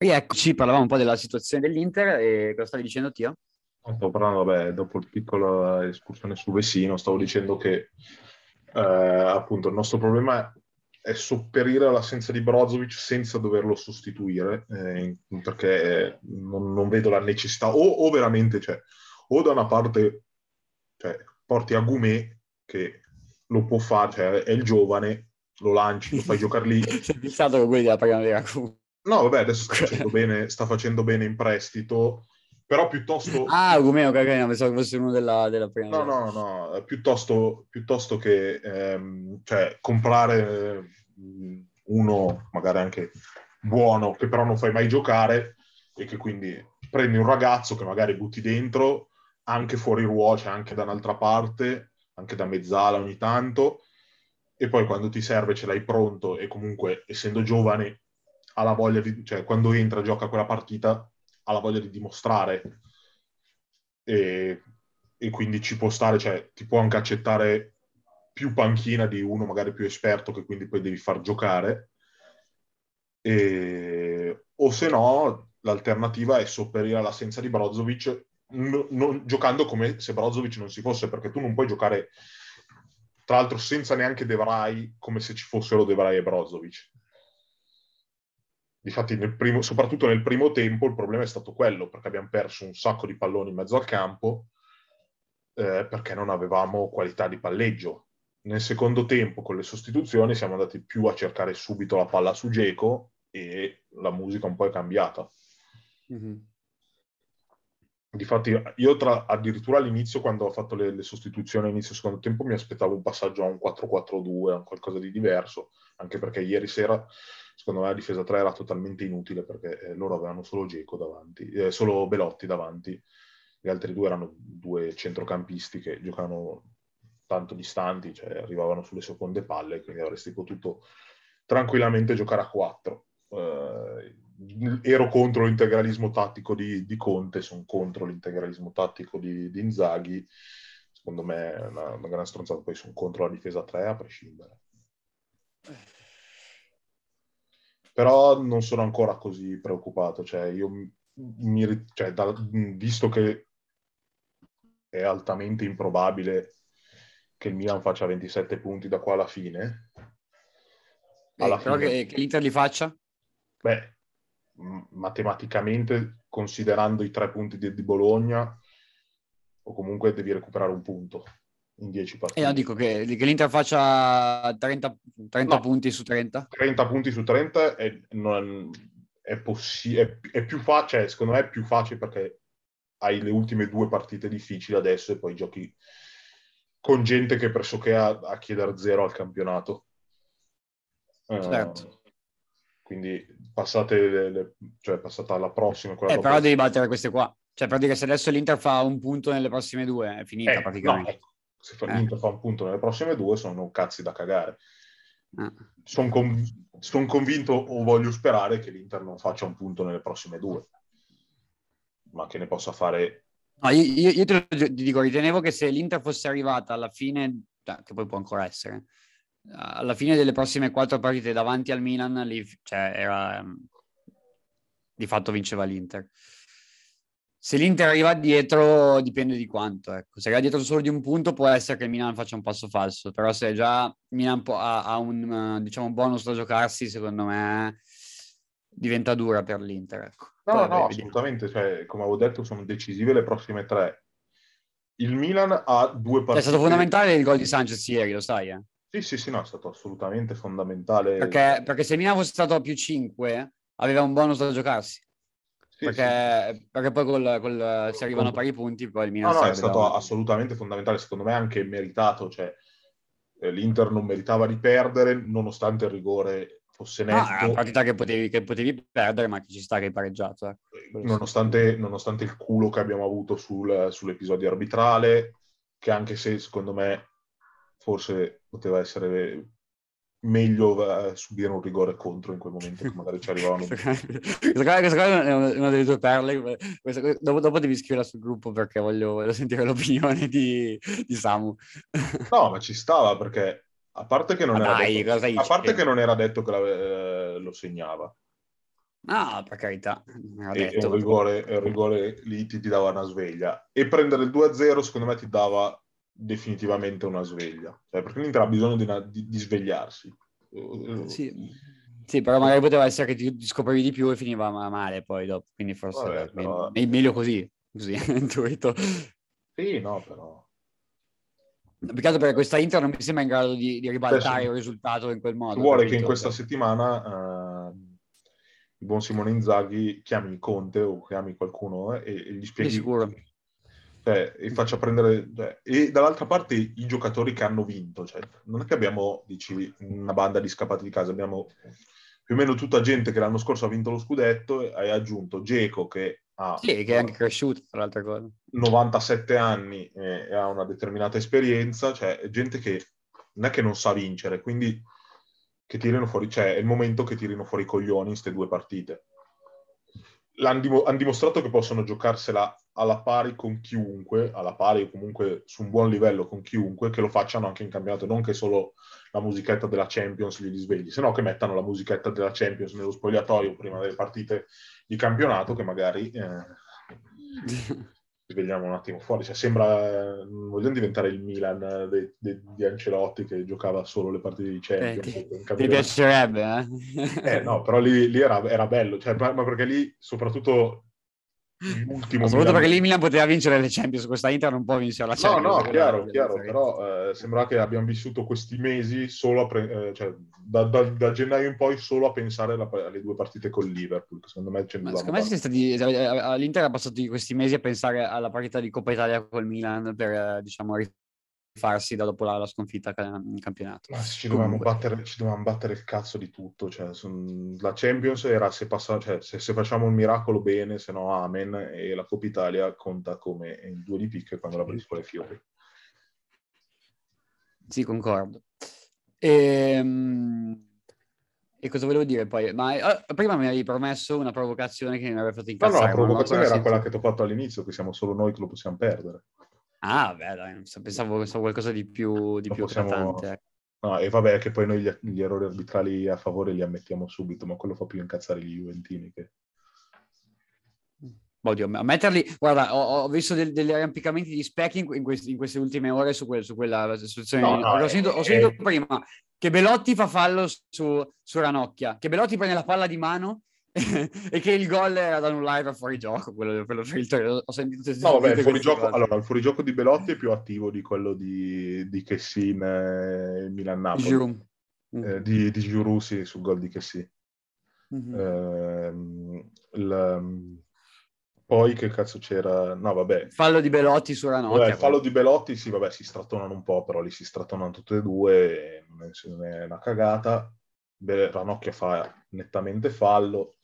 A: Rieccoci, parlavamo un po' della situazione dell'Inter e cosa stavi dicendo Tio?
C: Stavo parlando, vabbè, dopo il piccolo escursione su Vessino, stavo dicendo che eh, appunto il nostro problema è, sopperire all'assenza di Brozovic senza doverlo sostituire, eh, perché non, non, vedo la necessità, o, o, veramente, cioè, o da una parte cioè, porti a Gumè che lo può fare, cioè è il giovane, lo lanci, lo fai giocare lì.
A: Sei fissato con quelli della primavera comunque.
C: No, vabbè, adesso sta facendo bene, sta facendo bene in prestito, però piuttosto...
A: Ah, Gumeo, cagano, pensavo che fosse uno della, della prima.
C: No, no, no, piuttosto, piuttosto che ehm, cioè, comprare eh, uno magari anche buono, che però non fai mai giocare e che quindi prendi un ragazzo che magari butti dentro, anche fuori ruolo, cioè anche da un'altra parte, anche da mezzala ogni tanto, e poi quando ti serve ce l'hai pronto e comunque essendo giovane ha la voglia di, cioè quando entra, gioca quella partita, ha la voglia di dimostrare. E, e quindi ci può stare, cioè ti può anche accettare più panchina di uno magari più esperto che quindi poi devi far giocare. E, o se no l'alternativa è sopperire all'assenza di Brozovic n- non, giocando come se Brozovic non si fosse perché tu non puoi giocare tra l'altro senza neanche De come se ci fossero De e Brozovic Difatti, nel primo, soprattutto nel primo tempo, il problema è stato quello, perché abbiamo perso un sacco di palloni in mezzo al campo, eh, perché non avevamo qualità di palleggio. Nel secondo tempo, con le sostituzioni, siamo andati più a cercare subito la palla su Geco e la musica un po' è cambiata. Mm-hmm. Difatti, io tra, addirittura all'inizio, quando ho fatto le, le sostituzioni all'inizio del secondo tempo, mi aspettavo un passaggio a un 4-4-2, a qualcosa di diverso, anche perché ieri sera, secondo me, la difesa 3 era totalmente inutile perché eh, loro avevano solo Geco davanti, eh, solo Belotti davanti. Gli altri due erano due centrocampisti che giocavano tanto distanti, cioè arrivavano sulle seconde palle, quindi avresti potuto tranquillamente giocare a 4. Eh, ero contro l'integralismo tattico di, di, Conte, sono contro l'integralismo tattico di, di Inzaghi. Secondo me è una, una gran stronzata, poi sono contro la difesa 3 a prescindere. Però non sono ancora così preoccupato, cioè io mi, cioè, da, visto che è altamente improbabile che il Milan faccia 27 punti da qua alla fine.
A: Alla eh, fine... Che, che l'Inter li faccia?
C: Beh, matematicamente, considerando i tre punti di, di, Bologna, o comunque devi recuperare un punto in 10 partite.
A: E io dico che, che l'Inter faccia 30, 30 no, punti su 30.
C: 30 punti su 30 è, non, è, possi- è, è più facile, cioè, secondo me è più facile perché hai le ultime due partite difficili adesso e poi giochi con gente che pressoché ha a chiedere zero al campionato.
A: Certo. Uh,
C: quindi passate le, le, cioè passata alla prossima.
A: Eh, però devi battere queste qua. Cioè, per dire, se adesso l'Inter fa un punto nelle prossime due, è finita
C: eh,
A: praticamente. No,
C: Se eh. l'Inter fa un punto nelle prossime due, sono cazzi da cagare. Ah. Sono conv- son convinto o voglio sperare che l'Inter non faccia un punto nelle prossime due, ma che ne possa fare.
A: No, io, io, io te lo dico, ritenevo che se l'Inter fosse arrivata alla fine, che poi può ancora essere, alla fine delle prossime quattro partite davanti al Milan, lì, cioè, era, di fatto vinceva l'Inter. Se l'Inter arriva dietro, dipende di quanto. Ecco. Se arriva dietro solo di un punto, può essere che il Milan faccia un passo falso. Però se già il Milan ha, ha un diciamo, bonus da giocarsi, secondo me diventa dura per l'Inter. Ecco.
C: No, Poi, no, assolutamente. Cioè, come avevo detto, sono decisive le prossime tre. Il Milan ha due partite...
A: È stato fondamentale il gol di Sanchez ieri, lo sai, eh?
C: Sì, sì, sì, no, è stato assolutamente fondamentale.
A: Perché, perché se Milan fosse stato a più 5, aveva un bonus da giocarsi. Sì, perché, sì. perché, poi col, col, se arrivano a pari punti, poi il Milan...
C: No, no, è stato davanti. assolutamente fondamentale, secondo me anche meritato, cioè eh, l'Inter non meritava di perdere, nonostante il rigore fosse netto. Ah,
A: una partita che potevi, che potevi, perdere, ma che ci sta che hai pareggiato. Eh.
C: Nonostante, nonostante, il culo che abbiamo avuto sul, sull'episodio arbitrale, che anche se secondo me forse poteva essere meglio uh, subire un rigore contro in quel momento che magari ci arrivavano
A: questa cosa è una delle tue perle questa, dopo, dopo, devi scriverla sul gruppo perché voglio, voglio sentire l'opinione di, di, Samu
C: no ma ci stava perché a parte che non, era, dai, detto, a parte che non era detto che la, eh, lo segnava
A: No, per carità.
C: E, detto, il rigore, il rigore lì ti, ti dava una sveglia. E prendere il 2-0 secondo me ti dava definitivamente una sveglia, cioè, perché l'Inter ha bisogno di, una, di, di svegliarsi.
A: Sì. sì. però magari poteva essere che ti, scoprivi di più e finiva male poi dopo, quindi forse Vabbè, però... meglio, meglio così, così intuito.
C: Sì, no, però...
A: Peccato perché questa Inter non mi sembra in grado di, di ribaltare il risultato in quel modo.
C: Vuole che in questa settimana uh, il buon Simone Inzaghi chiami Conte o chiami qualcuno eh, e, e gli spieghi... Cioè, e faccia prendere... Cioè, e dall'altra parte i giocatori che hanno vinto, cioè, non è che abbiamo, dici, una banda di scappati di casa, abbiamo più o meno tutta gente che l'anno scorso ha vinto lo scudetto e hai aggiunto Geco che ha...
A: Sì, che è anche cresciuto, tra l'altra cosa.
C: 97 anni e, e ha una determinata esperienza, cioè gente che non è che non sa vincere, quindi che tirino fuori, cioè è il momento che tirino fuori i coglioni in queste due partite. Hanno dimostrato che possono giocarsela alla pari con chiunque, alla pari o comunque su un buon livello con chiunque, che lo facciano anche in campionato, non che solo la musichetta della Champions li risvegli, se no che mettano la musichetta della Champions nello spogliatoio prima delle partite di campionato, che magari... Eh... svegliamo un attimo fuori. Cioè, sembra, vogliamo diventare il Milan de, de, di Ancelotti che giocava solo le partite di Champions. Eh,
A: ti, ti piacerebbe, eh?
C: eh? no, però lì, lì era, era, bello, cioè, ma perché lì soprattutto
A: l'ultimo Soprattutto perché lì Milan poteva vincere le Champions, questa Inter non può vincere la
C: Champions. No, no, chiaro, chiaro, però eh, sembra che abbiamo vissuto questi mesi solo a pre- eh, cioè, da, da, da, gennaio in poi solo a pensare alla, alle due partite con Liverpool, secondo me
A: c'è Secondo me stati, cioè, l'Inter ha passato questi mesi a pensare alla partita di Coppa Italia col Milan per, eh, diciamo, farsi da dopo la, la sconfitta in campionato.
C: Ma ci dovevamo, battere, ci dovevamo battere il cazzo di tutto. Cioè, son, la Champions era se, passa, cioè, se, se, facciamo il miracolo bene, se no amen, e la Coppa Italia conta come il due di picche quando la prendi con le fiori.
A: Sì, concordo. E, ehm, e cosa volevo dire poi? Ma uh, prima mi avevi promesso una provocazione che mi avrebbe fatto incazzare.
C: No, no, la provocazione era quella che ti ho fatto all'inizio, che siamo solo noi che lo possiamo perdere.
A: Ah, beh, dai, pensavo, pensavo qualcosa di più, di più possiamo... eclatante. Ecco.
C: No, e vabbè, che poi noi gli, gli, errori arbitrali a favore li ammettiamo subito, ma quello fa più incazzare gli Juventini che...
A: Oddio, a metterli... Guarda, ho, ho visto del, degli arrampicamenti di specchi in, questi, in, queste ultime ore su, quel, su quella situazione. No, no, ho, sentito, ho sentito prima che Belotti fa fallo su, su Ranocchia, che Belotti prende la palla di mano e che il gol era da annullare per fuori gioco, quello, quello Torino. Ho sentito
C: No, vabbè, il fuorigioco, allora, il fuorigioco di Belotti è più attivo di quello di, di Kessin e Milan Napoli. Giroud. Mm. Eh, di, di Giroud, sì, sul gol di Kessin. Mm-hmm. Eh, poi che cazzo c'era? No, vabbè.
A: Fallo di Belotti su Ranocchia.
C: Il fallo di Belotti, sì, vabbè, si strattonano un po', però lì si strattonano tutte e due, non è una cagata. Ranocchia fa nettamente fallo.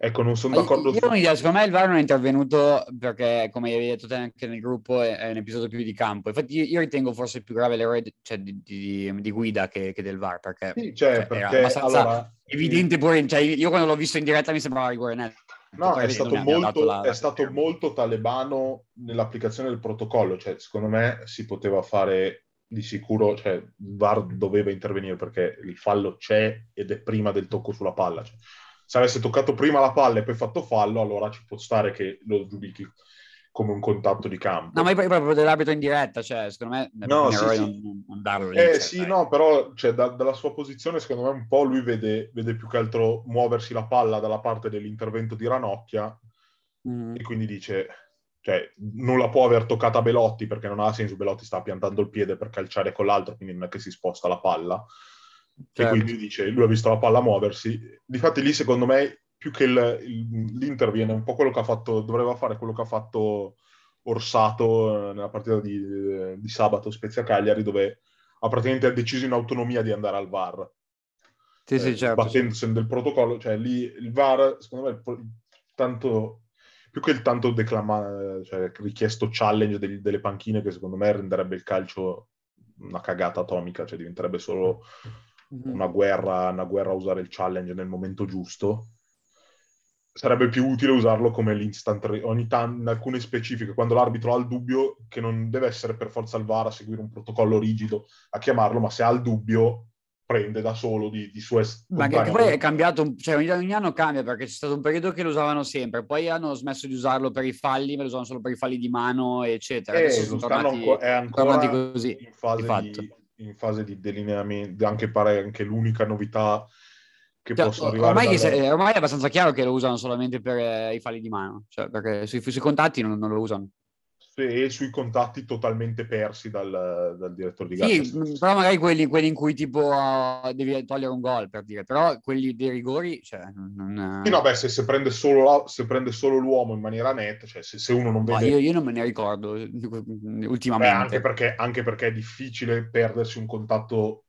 C: Ecco, non sono d'accordo.
A: Io, io secondo me il VAR non è intervenuto perché, come hai detto te anche nel gruppo, è, è un episodio più di campo. Infatti, io, io ritengo forse più grave l'errore di, cioè, di, di, di guida che, che, del VAR perché,
C: sì, cioè, cioè, perché era abbastanza allora,
A: evidente. Pure, cioè, io quando l'ho visto in diretta mi sembrava rigore netto.
C: No, è stato, molto, la, è stato molto talebano nell'applicazione del protocollo. Cioè, secondo me si poteva fare di sicuro, cioè, il VAR doveva intervenire perché il fallo c'è ed è prima del tocco sulla palla. Cioè se avesse toccato prima la palla e poi fatto fallo, allora ci può stare che lo giudichi come un contatto di campo.
A: No, ma poi proprio dell'arbitro in diretta, cioè, secondo me
C: no, sì, sì. Non, non darlo. Eh cioè, sì, dai. no, però cioè, da, dalla sua posizione, secondo me un po' lui vede, vede, più che altro muoversi la palla dalla parte dell'intervento di Ranocchia mm. e quindi dice, cioè, non la può aver toccata Belotti perché non ha senso, Belotti sta piantando il piede per calciare con l'altro, quindi non è che si sposta la palla. Certo. E quindi dice, lui ha visto la palla muoversi. Difatti lì, secondo me, più che il, il, l'Inter viene un po' quello che ha fatto, doveva fare quello che ha fatto Orsato eh, nella partita di, di sabato Spezia Cagliari, dove ha praticamente deciso in autonomia di andare al VAR.
A: Sì, eh, sì, certo.
C: Battendosi sì. del protocollo, cioè lì il VAR, secondo me, tanto più che il tanto declama, cioè, richiesto challenge degli, delle panchine che secondo me renderebbe il calcio una cagata atomica, cioè diventerebbe solo mm-hmm. una, guerra, una guerra a usare il challenge nel momento giusto. Sarebbe più utile usarlo come l'instant re- ogni tanto in alcune specifiche, quando l'arbitro ha il dubbio, che non deve essere per forza il VAR a seguire un protocollo rigido a chiamarlo, ma se ha il dubbio prende da solo di, di sue
A: Ma che, che, poi è cambiato, cioè ogni, ogni, anno cambia perché c'è stato un periodo che lo usavano sempre, poi hanno smesso di usarlo per i falli, ma lo usano solo per i falli di mano, eccetera.
C: Eh, Adesso sono tornati, è ancora tornati così, in fase di, in fase di delineamento, anche pare anche l'unica novità che cioè, possono arrivare.
A: Ormai, dalle... ormai, è abbastanza chiaro che lo usano solamente per eh, i falli di mano, cioè perché sui, sui contatti non, non lo usano
C: e sui contatti totalmente persi dal, dal direttore di gara.
A: Sì, però magari quelli, quelli in cui tipo uh, devi togliere un gol per dire, però quelli dei rigori, cioè, non...
C: Sì, no, beh, se, se, prende solo se, prende solo l'uomo in maniera netta, cioè se, se uno non vede...
A: Io, io, non me ne ricordo ultimamente. Beh,
C: anche, perché, anche perché è difficile perdersi un contatto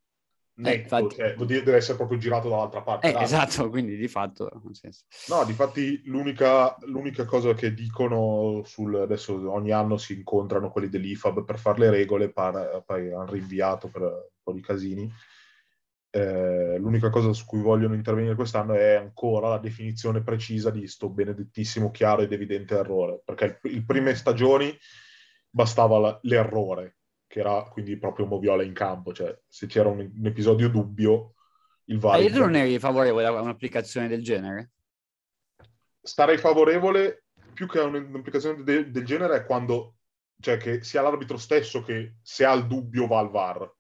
C: netto, eh, cioè, deve essere proprio girato dall'altra parte.
A: Eh, esatto, quindi di fatto...
C: No, di fatti l'unica, l'unica, cosa che dicono sul... Adesso ogni anno si incontrano quelli dell'IFAB per fare le regole, par, poi hanno rinviato per un po' di casini. Eh, l'unica cosa su cui vogliono intervenire quest'anno è ancora la definizione precisa di sto benedettissimo, chiaro ed evidente errore, perché le prime stagioni bastava l'errore, che era quindi proprio Moviola in campo, cioè se c'era un, un episodio dubbio, il VAR...
A: Ma non eri favorevole a un'applicazione del genere?
C: Starei favorevole più che un'implicazione de- del genere è quando, cioè che sia l'arbitro stesso che se ha il dubbio va al VAR.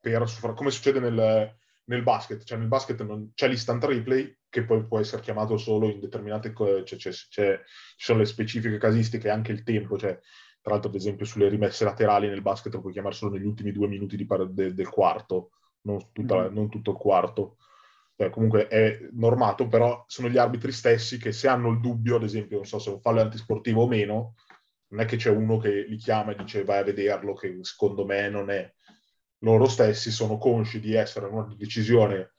C: Per, come succede nel, nel basket, cioè nel basket non, c'è l'instant replay che poi può essere chiamato solo in determinate cose, cioè, c'è, c'è, ci sono le specifiche casistiche e anche il tempo, cioè tra l'altro ad esempio sulle rimesse laterali nel basket lo puoi chiamare solo negli ultimi due minuti par- de- del quarto, non, tutta, mm. non, tutto il quarto. Cioè, comunque è normato, però sono gli arbitri stessi che se hanno il dubbio, ad esempio, non so se un fallo è antisportivo o meno, non è che c'è uno che li chiama e dice vai a vederlo, che secondo me non è. Loro stessi sono consci di essere una decisione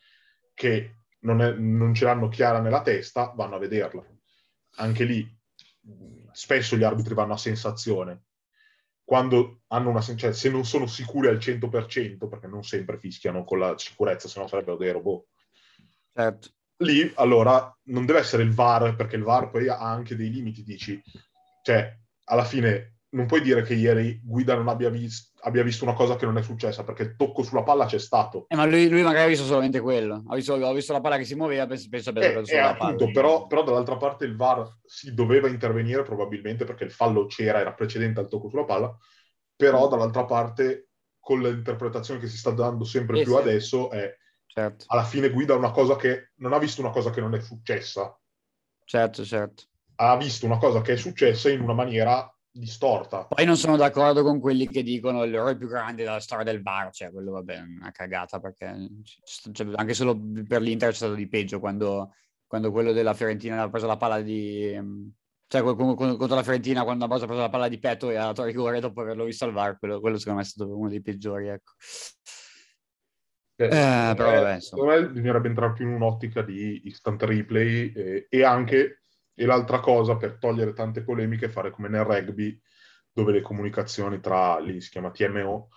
C: che non, è, non ce l'hanno chiara nella testa, vanno a vederla. Anche lì spesso gli arbitri vanno a sensazione. Quando hanno una cioè, se non sono sicuri al 100%, perché non sempre fischiano con la sicurezza, se no sarebbero dei robot.
A: Certo.
C: Lì, allora, non deve essere il VAR, perché il VAR poi ha anche dei limiti, dici. Cioè, alla fine non puoi dire che ieri Guida non abbia, vis- abbia, visto una cosa che non è successa, perché il tocco sulla palla c'è stato.
A: Eh, ma lui, lui, magari ha visto solamente quello. Ha visto, ha visto la palla che si muoveva, penso, penso abbia
C: eh, eh, appunto, palla. Però, però, dall'altra parte il VAR si doveva intervenire probabilmente perché il fallo c'era, era precedente al tocco sulla palla, però mm. dall'altra parte con l'interpretazione che si sta dando sempre eh, più sì. adesso è certo. alla fine Guida una cosa che non ha visto una cosa che non è successa.
A: Certo, certo.
C: Ha visto una cosa che è successa in una maniera distorta.
A: Poi non sono d'accordo con quelli che dicono l'errore più grande della storia del bar, cioè quello vabbè è una cagata perché cioè, anche solo per l'Inter c'è stato di peggio quando, quando quello della Fiorentina ha preso la palla di... cioè contro la Fiorentina quando ha preso la palla di petto e ha dato rigore dopo averlo visto al VAR, quello, quello secondo me è stato uno dei peggiori, ecco.
C: Eh, eh, però vabbè, secondo me bisognerebbe entrare più in un'ottica di instant replay e, e anche e l'altra cosa, per togliere tante polemiche, fare come nel rugby, dove le comunicazioni tra, lì si chiama TMO,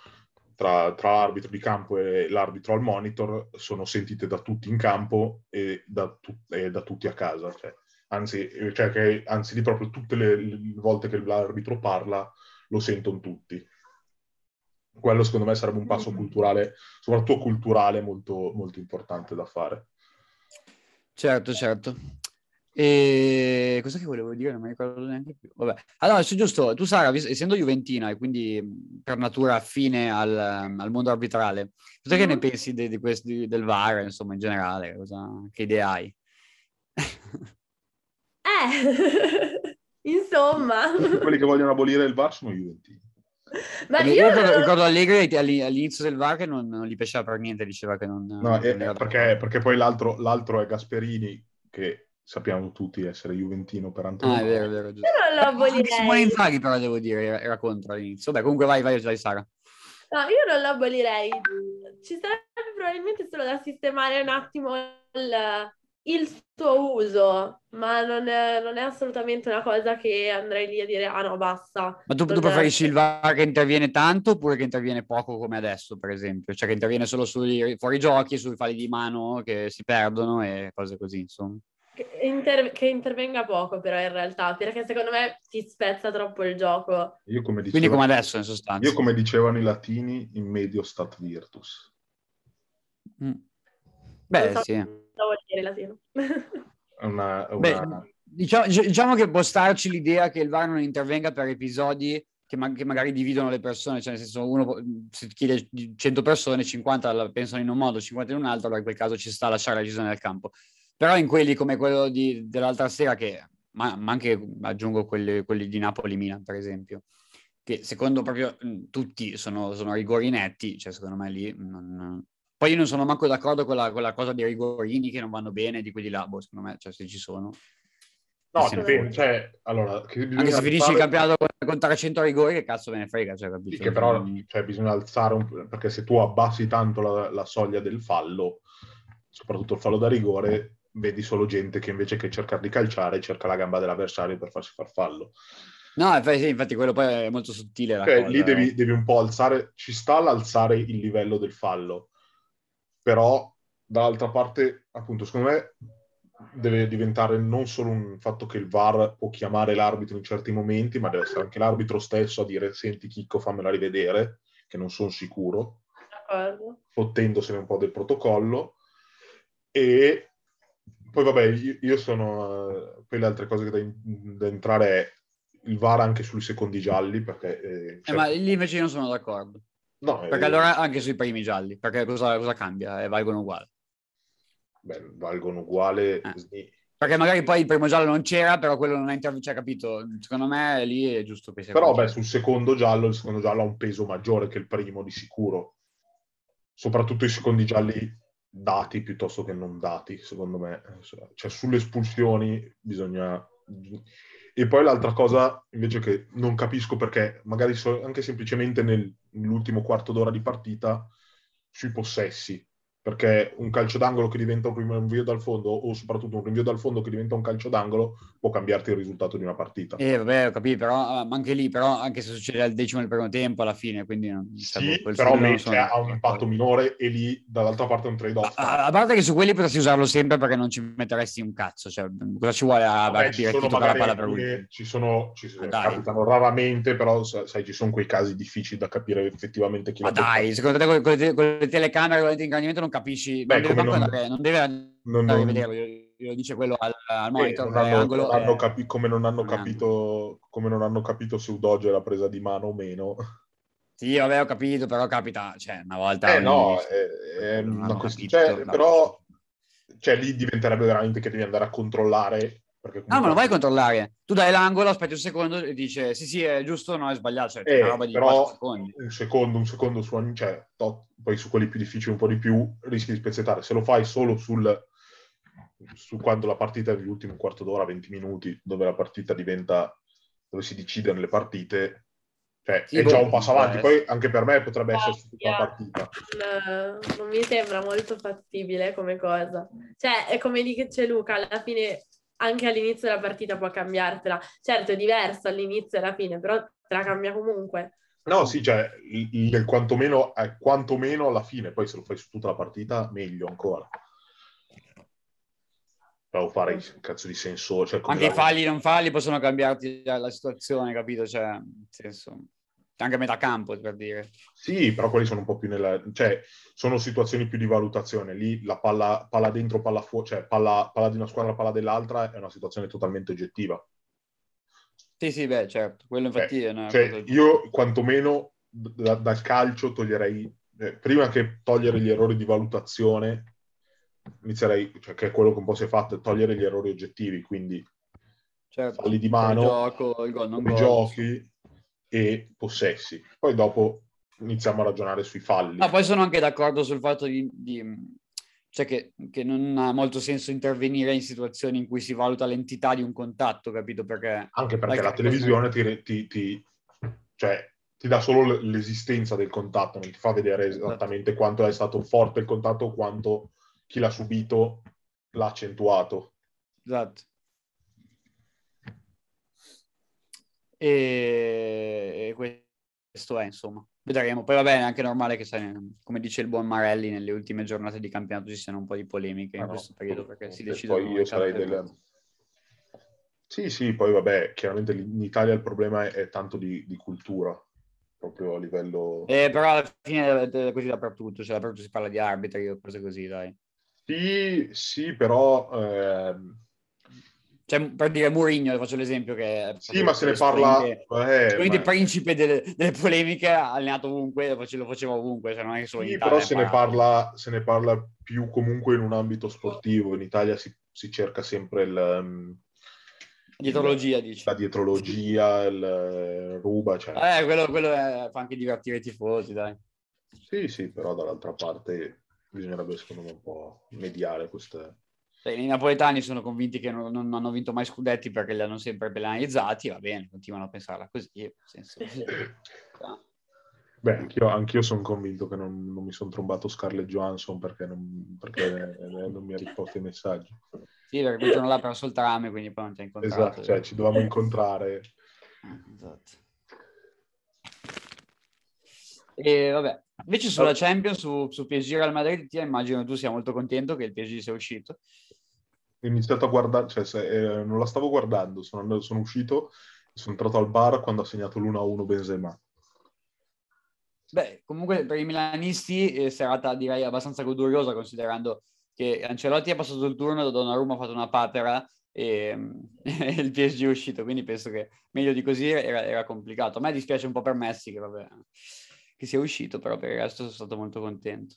C: tra, tra l'arbitro di campo e l'arbitro al monitor sono sentite da tutti in campo e da, tu, e da tutti a casa. Cioè, anzi, cioè che, anzi, lì proprio tutte le, le volte che l'arbitro parla lo sentono tutti. Quello secondo me sarebbe un passo mm. culturale, soprattutto culturale, molto, molto importante da fare.
A: Certo, certo. E cosa che volevo dire? Non mi ricordo neanche più. Vabbè. Allora, su giusto, tu Sara, essendo juventina e quindi per natura affine al, al mondo arbitrale, cosa mm-hmm. che ne pensi di, di questi, del VAR, insomma, in generale? Cosa, che idee hai?
B: eh, insomma.
C: Quelli che vogliono abolire il VAR sono juventini.
A: Ma io ricordo, ricordo Allegri all'inizio del VAR che non, non, gli piaceva per niente, diceva che non...
C: No, non è, perché, perché, poi l'altro, l'altro è Gasperini, che sappiamo tutti essere juventino per Antonio.
A: Ah, è vero, è vero. Giusto. Io non lo abolirei. Simone Inzaghi però devo dire, era contro all'inizio. Vabbè, comunque vai, vai, vai Sara.
B: No, io non lo abolirei. Ci sarebbe probabilmente solo da sistemare un attimo il, il suo uso, ma non è, non è, assolutamente una cosa che andrei lì a dire, ah no, basta.
A: Ma tu, tu preferisci il VAR che interviene tanto oppure che interviene poco come adesso, per esempio? Cioè che interviene solo sui fuorigiochi, sui falli di mano che si perdono e cose così, insomma.
B: Che, inter- che, intervenga poco però in realtà, perché secondo me ti spezza troppo il gioco.
C: Io come dicevo,
A: Quindi come adesso in sostanza.
C: Io come dicevano i latini, in medio stat virtus.
A: Mm. Beh, so sì.
B: vuol dire latino.
C: una, una...
A: Beh, diciamo, diciamo, che può starci l'idea che il VAR non intervenga per episodi che, ma- che, magari dividono le persone, cioè nel senso uno se chiede 100 persone, 50 pensano in un modo, 50 in un altro, allora in quel caso ci sta a lasciare la decisione del campo. Però in quelli come quello di, dell'altra sera, che, ma, ma anche aggiungo quelli, quelli di Napoli-Milan, per esempio, che secondo proprio mh, tutti sono, sono, rigori netti, cioè secondo me lì... Non... Poi io non sono manco d'accordo con la, con la, cosa dei rigorini che non vanno bene, di quelli là, boh, secondo me, cioè se ci sono...
C: No, dipende, cioè, allora...
A: Anche se finisci il campionato con, con 300 rigori, che cazzo me ne frega, cioè, capito?
C: Sì, che però cioè, bisogna alzare un... perché se tu abbassi tanto la, la soglia del fallo, soprattutto il fallo da rigore, vedi solo gente che invece che cercare di calciare cerca la gamba dell'avversario per farsi far fallo.
A: No, sì, infatti quello poi è molto sottile.
C: Okay, lì devi, eh. devi, un po' alzare, ci sta l'alzare il livello del fallo, però dall'altra parte, appunto, secondo me deve diventare non solo un fatto che il VAR può chiamare l'arbitro in certi momenti, ma deve essere anche l'arbitro stesso a dire senti Chicco fammela rivedere, che non sono sicuro, fottendosene un po' del protocollo, e poi vabbè, io, io sono... Uh, poi le altre cose che da, da, entrare è il VAR anche sui secondi gialli, perché...
A: Eh, cioè... eh, ma lì invece io non sono d'accordo. No, perché eh... allora anche sui primi gialli, perché cosa, cosa cambia? Eh, valgono uguali.
C: Beh, valgono uguale...
A: Eh. Perché magari poi il primo giallo non c'era, però quello non è intervenuto, cioè, capito? Secondo me lì è giusto
C: che sia Però beh, sul secondo giallo, il secondo giallo ha un peso maggiore che il primo di sicuro. Soprattutto i secondi gialli dati piuttosto che non dati, secondo me. Cioè, sulle espulsioni bisogna... E poi l'altra cosa, invece, che non capisco perché, magari anche semplicemente nel, nell'ultimo quarto d'ora di partita, sui possessi perché un calcio d'angolo che diventa un rinvio dal fondo o soprattutto un rinvio dal fondo che diventa un calcio d'angolo può cambiarti il risultato di una partita.
A: Eh vabbè, ho capito, però ma anche lì, però anche se succede al decimo del primo tempo alla fine, quindi non,
C: sì, però me, cioè, ha un impatto minore e lì dall'altra parte è un trade-off.
A: A, a, parte che su quelli potresti usarlo sempre perché non ci metteresti un cazzo, cioè cosa ci vuole a
C: Vabbè, ci sono la palla per lui? Ci sono, ci sono ah, capitano raramente, però sai, ci sono quei casi difficili da capire effettivamente chi
A: Ma dai, secondo te con, con, le, con le telecamere di ingrandimento non capisci? Beh, come non, andare, non deve non, andare non, a vederlo, lo dice quello al, al monitor. Eh, non hanno,
C: non hanno capi- come non hanno capito come non hanno capito se Udoge era presa di mano o meno.
A: Sì, avevo capito, però capita, cioè, una volta...
C: Eh no, è, è una cosa... Cioè, però, cioè, lì diventerebbe veramente che devi andare a controllare
A: Comunque... No, ma non vai a controllare. Tu dai l'angolo, aspetti un secondo e dice sì, sì, è giusto o no, è sbagliato. Cioè,
C: eh, una roba di però secondi. Un secondo, un secondo su cioè, to, poi su quelli più difficili un po' di più rischi di spezzettare. Se lo fai solo sul, su quando la partita è l'ultimo quarto d'ora, 20 minuti, dove la partita diventa, dove si decidono le partite, cioè, sì, è già un passo avanti. Poi anche per me potrebbe ah, essere tutta la partita.
B: Non, non mi sembra molto fattibile come cosa. Cioè, è come lì che c'è Luca, alla fine anche all'inizio della partita può cambiartela. Certo, è diverso all'inizio e alla fine, però te la cambia comunque.
C: No, sì, cioè, il, il, quantomeno, eh, quantomeno alla fine, poi se lo fai su tutta la partita, meglio ancora. Però fare il cazzo di senso. Cioè,
A: anche i falli non falli possono cambiarti la situazione, capito? Cioè, nel senso anche a metà campo per dire.
C: Sì, però quelli sono un po' più nella... cioè sono situazioni più di valutazione. Lì la palla, palla dentro, palla fuori, cioè palla, palla di una squadra, palla dell'altra è una situazione totalmente oggettiva.
A: Sì, sì, beh, certo, quello infatti
C: eh,
A: è una
C: cioè, cosa... Io quantomeno da, dal calcio toglierei, eh, prima che togliere gli errori di valutazione, inizierei, cioè che è quello che un po' si è fatto, togliere gli errori oggettivi, quindi certo, falli di mano, il
A: gioco, il gol, non
C: i giochi, e possessi. Poi dopo iniziamo a ragionare sui falli.
A: Ah, poi sono anche d'accordo sul fatto di, di cioè che, che, non ha molto senso intervenire in situazioni in cui si valuta l'entità di un contatto, capito? Perché
C: anche perché la televisione ti, ti, ti, cioè, ti, dà solo l'esistenza del contatto, non ti fa vedere esatto. esattamente esatto. quanto è stato forte il contatto, quanto chi l'ha subito l'ha accentuato.
A: Esatto. E, questo è, insomma. Vedremo. Poi va bene, è anche normale che, come dice il buon Marelli, nelle ultime giornate di campionato ci siano un po' di polemiche ah, in no, questo periodo perché si decidono...
C: Poi io sarei del... Sì, sì, poi vabbè, chiaramente in Italia il problema è, è tanto di, di, cultura, proprio a livello...
A: Eh, però alla fine è così dappertutto, cioè dappertutto si parla di arbitri o cose così, dai.
C: Sì, sì, però... Eh
A: cioè, per dire Mourinho, faccio l'esempio che...
C: Sì, ma se ne parla...
A: Eh, ma... principe delle, delle, polemiche, allenato ovunque, lo faceva ovunque, cioè non è che solo
C: sì,
A: in
C: Italia. Però se ne, parla, se ne, parla, più comunque in un ambito sportivo. In Italia si, si cerca sempre il... Um,
A: dietrologia, dici.
C: La dietrologia, il uh, ruba, cioè...
A: Eh, quello, quello è, fa anche divertire i tifosi, dai.
C: Sì, sì, però dall'altra parte bisognerebbe secondo me un po' mediare queste
A: I napoletani sono convinti che non, non, hanno vinto mai scudetti perché li hanno sempre penalizzati, va bene, continuano a pensarla così. Senso...
C: Beh, anch'io, anch'io sono convinto che non, non mi sono trombato Scarlett Johansson perché non, perché non mi ha risposto ai messaggi.
A: Sì, perché quel giorno là per soltrame, quindi poi non ti ha incontrato.
C: Esatto, cioè ci dovevamo incontrare.
A: Esatto. E vabbè, invece sulla Champions, su, su PSG Real Madrid, ti immagino tu sia molto contento che il PSG sia uscito
C: iniziato a guardare, cioè se, eh, non la stavo guardando, sono, andato, sono uscito, sono entrato al bar quando ha segnato l'1-1 Benzema.
A: Beh, comunque per i milanisti è serata direi abbastanza goduriosa considerando che Ancelotti ha passato il turno, Donnarumma ha fatto una papera e, e il PSG è uscito, quindi penso che meglio di così era, era, complicato. A me dispiace un po' per Messi che, vabbè, che sia uscito, però per il resto sono stato molto contento.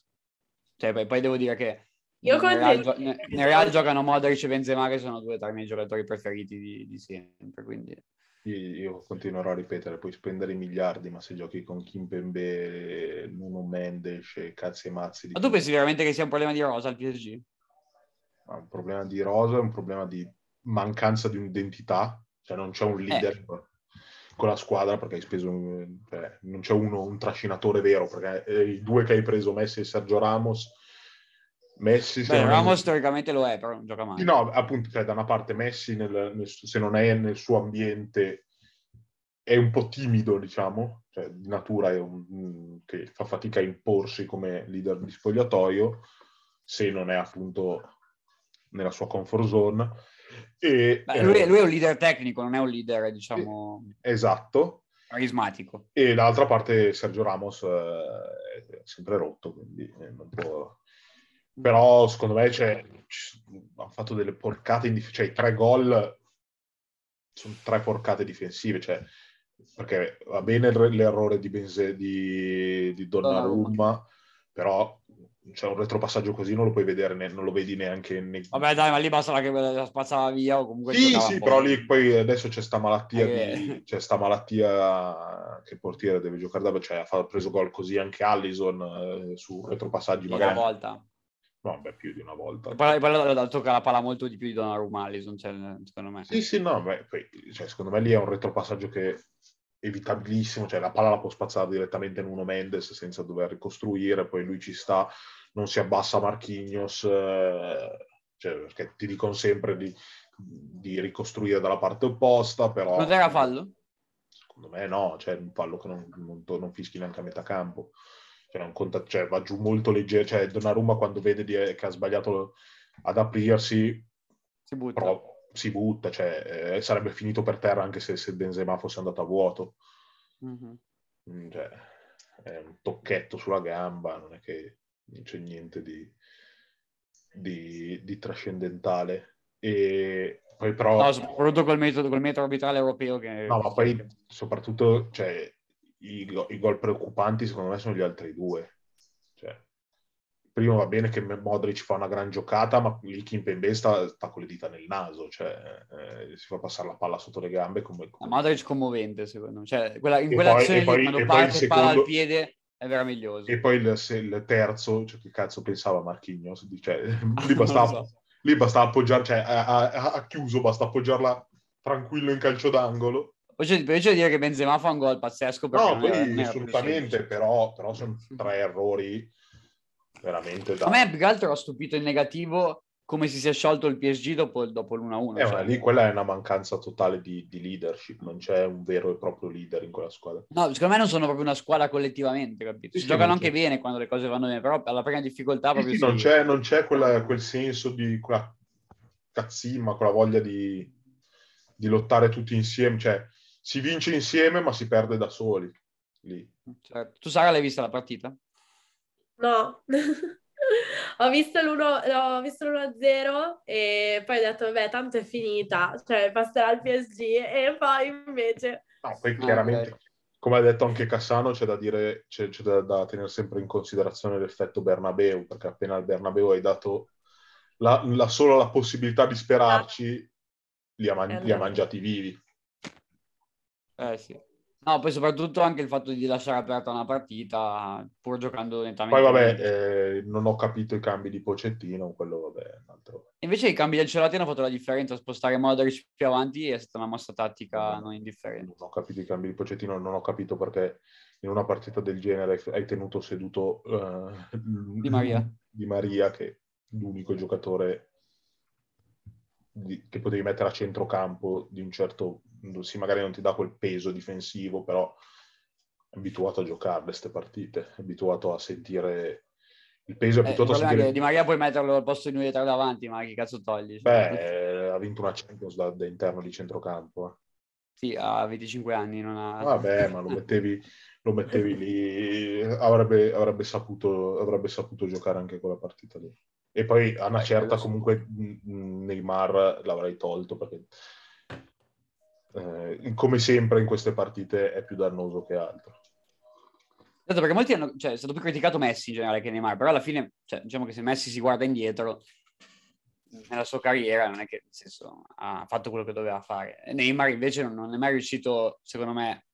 A: Cioè, poi, poi devo dire che
B: io nel,
A: Real, nel, nel Real giocano Modric e Benzema che sono due tra i miei giocatori preferiti di, di sempre, quindi...
C: Io continuerò a ripetere, puoi spendere miliardi, ma se giochi con Kimpembe, Nuno Mendes e cazzi e mazzi...
A: Ma tu pensi veramente che sia un problema di rosa al PSG?
C: un problema di rosa, è un problema di mancanza di un'identità, cioè non c'è un leader eh. con la squadra perché hai speso, un, cioè, non c'è uno, un trascinatore vero, perché eh, i due che hai preso, Messi e Sergio Ramos, Messi...
A: Beh, Ramos è... storicamente lo è, però non gioca mai.
C: No, appunto, cioè, da una parte Messi, nel, nel, se non è nel suo ambiente, è un po' timido, diciamo, cioè, di natura è un, che fa fatica a imporsi come leader di spogliatoio, se non è appunto nella sua comfort zone. E,
A: Beh, lui, lui, è un leader tecnico, non è un leader, diciamo...
C: Esatto.
A: Carismatico.
C: E dall'altra parte Sergio Ramos eh, è sempre rotto, quindi eh, non può però secondo me cioè, hanno fatto delle porcate in dif- cioè i tre gol sono tre porcate difensive cioè, perché va bene l'errore di, Benze- di, di Donnarumma però cioè, un retropassaggio così non lo puoi vedere, ne- non lo vedi neanche. Ne-
A: Vabbè, dai, ma lì basta che la spazzava via. O comunque
C: sì, sì, però lì poi adesso c'è sta malattia, eh. di, c'è sta malattia che il portiere deve giocare da cioè ha preso gol così anche Allison eh, su retropassaggi.
A: Magari... Una volta.
C: No, beh, più di una volta.
A: poi, poi tocca la palla molto di più di Donnarumma Allison, cioè, secondo me.
C: Sì, sì, no, beh, poi, cioè, secondo me lì è un retropassaggio che è evitabilissimo, cioè la palla la può spazzare direttamente in uno Mendes senza dover ricostruire, poi lui ci sta, non si abbassa Marchignos, eh, cioè, perché ti dicono sempre di, di, ricostruire dalla parte opposta, però...
A: Non era fallo?
C: Secondo me no, cioè un fallo che non, non, non fischi neanche a metà campo cioè, non conta, cioè, va giù molto leggero, cioè Donnarumma quando vede di, che ha sbagliato ad aprirsi
A: si butta,
C: però, si butta cioè, eh, sarebbe finito per terra anche se, se Benzema fosse andato a vuoto. Mm-hmm. cioè, è un tocchetto sulla gamba non è che non c'è niente di, di, di trascendentale. E poi però
A: no, soprattutto col metodo, col metodo arbitrale europeo che
C: no ma poi soprattutto cioè, i, i gol preoccupanti secondo me sono gli altri due. Cioè, primo va bene che Modric fa una gran giocata, ma lì Kimpembe sta, sta con le dita nel naso, cioè eh, si fa passare la palla sotto le gambe. Come, come...
A: Modric commovente secondo me, cioè, quella, in quell'azione poi, quando parte secondo... palla al piede è meraviglioso.
C: E poi il, il terzo, cioè, che cazzo pensava Marchignos? Cioè, lì, bastava, so. lì bastava appoggiare, cioè ha chiuso, basta appoggiarla tranquillo in calcio d'angolo
A: Invece di dire che Benzema fa un gol pazzesco.
C: No, poi assolutamente, però, però, sono tre errori veramente da...
A: A me più che altro ho stupito in negativo come si sia sciolto il PSG dopo, dopo l'1-1.
C: Eh, cioè... lì quella è una mancanza totale di, di, leadership, non c'è un vero e proprio leader in quella squadra.
A: No, secondo me non sono proprio una squadra collettivamente, capito? Si sì, giocano anche bene quando le cose vanno bene, però alla prima difficoltà proprio
C: sì, sì, non c'è, non c'è quella, quel senso di quella cazzima, quella voglia di, di lottare tutti insieme, cioè si vince insieme ma si perde da soli. Lì.
A: Certo. Tu Sara l'hai vista la partita?
B: No, ho, visto ho visto l'1-0 e poi ho detto, vabbè, tanto è finita, cioè passerà al PSG e poi invece...
C: No, poi chiaramente, okay. come ha detto anche Cassano, c'è da dire, c'è, c'è da, da, tenere sempre in considerazione l'effetto Bernabeu, perché appena al Bernabeu hai dato la, la sola la possibilità di sperarci, li ha, man- li ha mangiati vivi.
A: Eh sì. No, poi soprattutto anche il fatto di lasciare aperta una partita pur giocando nettamente.
C: Poi vabbè, eh, non ho capito i cambi di Pocettino, quello vabbè, altro...
A: Invece i cambi del Celati hanno fatto la differenza, spostare Modric più avanti è stata una mossa tattica non indifferente.
C: Non ho capito i cambi di Pocettino, non ho capito perché in una partita del genere hai tenuto seduto uh,
A: Di Maria.
C: Di Maria, che è l'unico giocatore di, che potevi mettere a centrocampo di un certo sì, magari non ti dà quel peso difensivo, però è abituato a giocare queste partite, è abituato a sentire il peso, è eh, abituato
A: eh,
C: a sentire...
A: Di Maria puoi metterlo al posto di noi davanti, ma che cazzo togli?
C: Beh, ha vinto una Champions da, da interno di centrocampo.
A: Sì, a 25 anni non ha...
C: Vabbè, ma lo mettevi, lo mettevi lì, avrebbe, avrebbe, saputo, avrebbe saputo giocare anche quella partita lì. E poi a una certa comunque Neymar l'avrei tolto perché eh, come sempre in queste partite è più dannoso che altro.
A: Esatto, perché molti hanno, cioè, è stato più criticato Messi in generale che Neymar, però alla fine, cioè, diciamo che se Messi si guarda indietro nella sua carriera, non è che nel senso, ha fatto quello che doveva fare. Neymar invece non, non è mai riuscito, secondo me,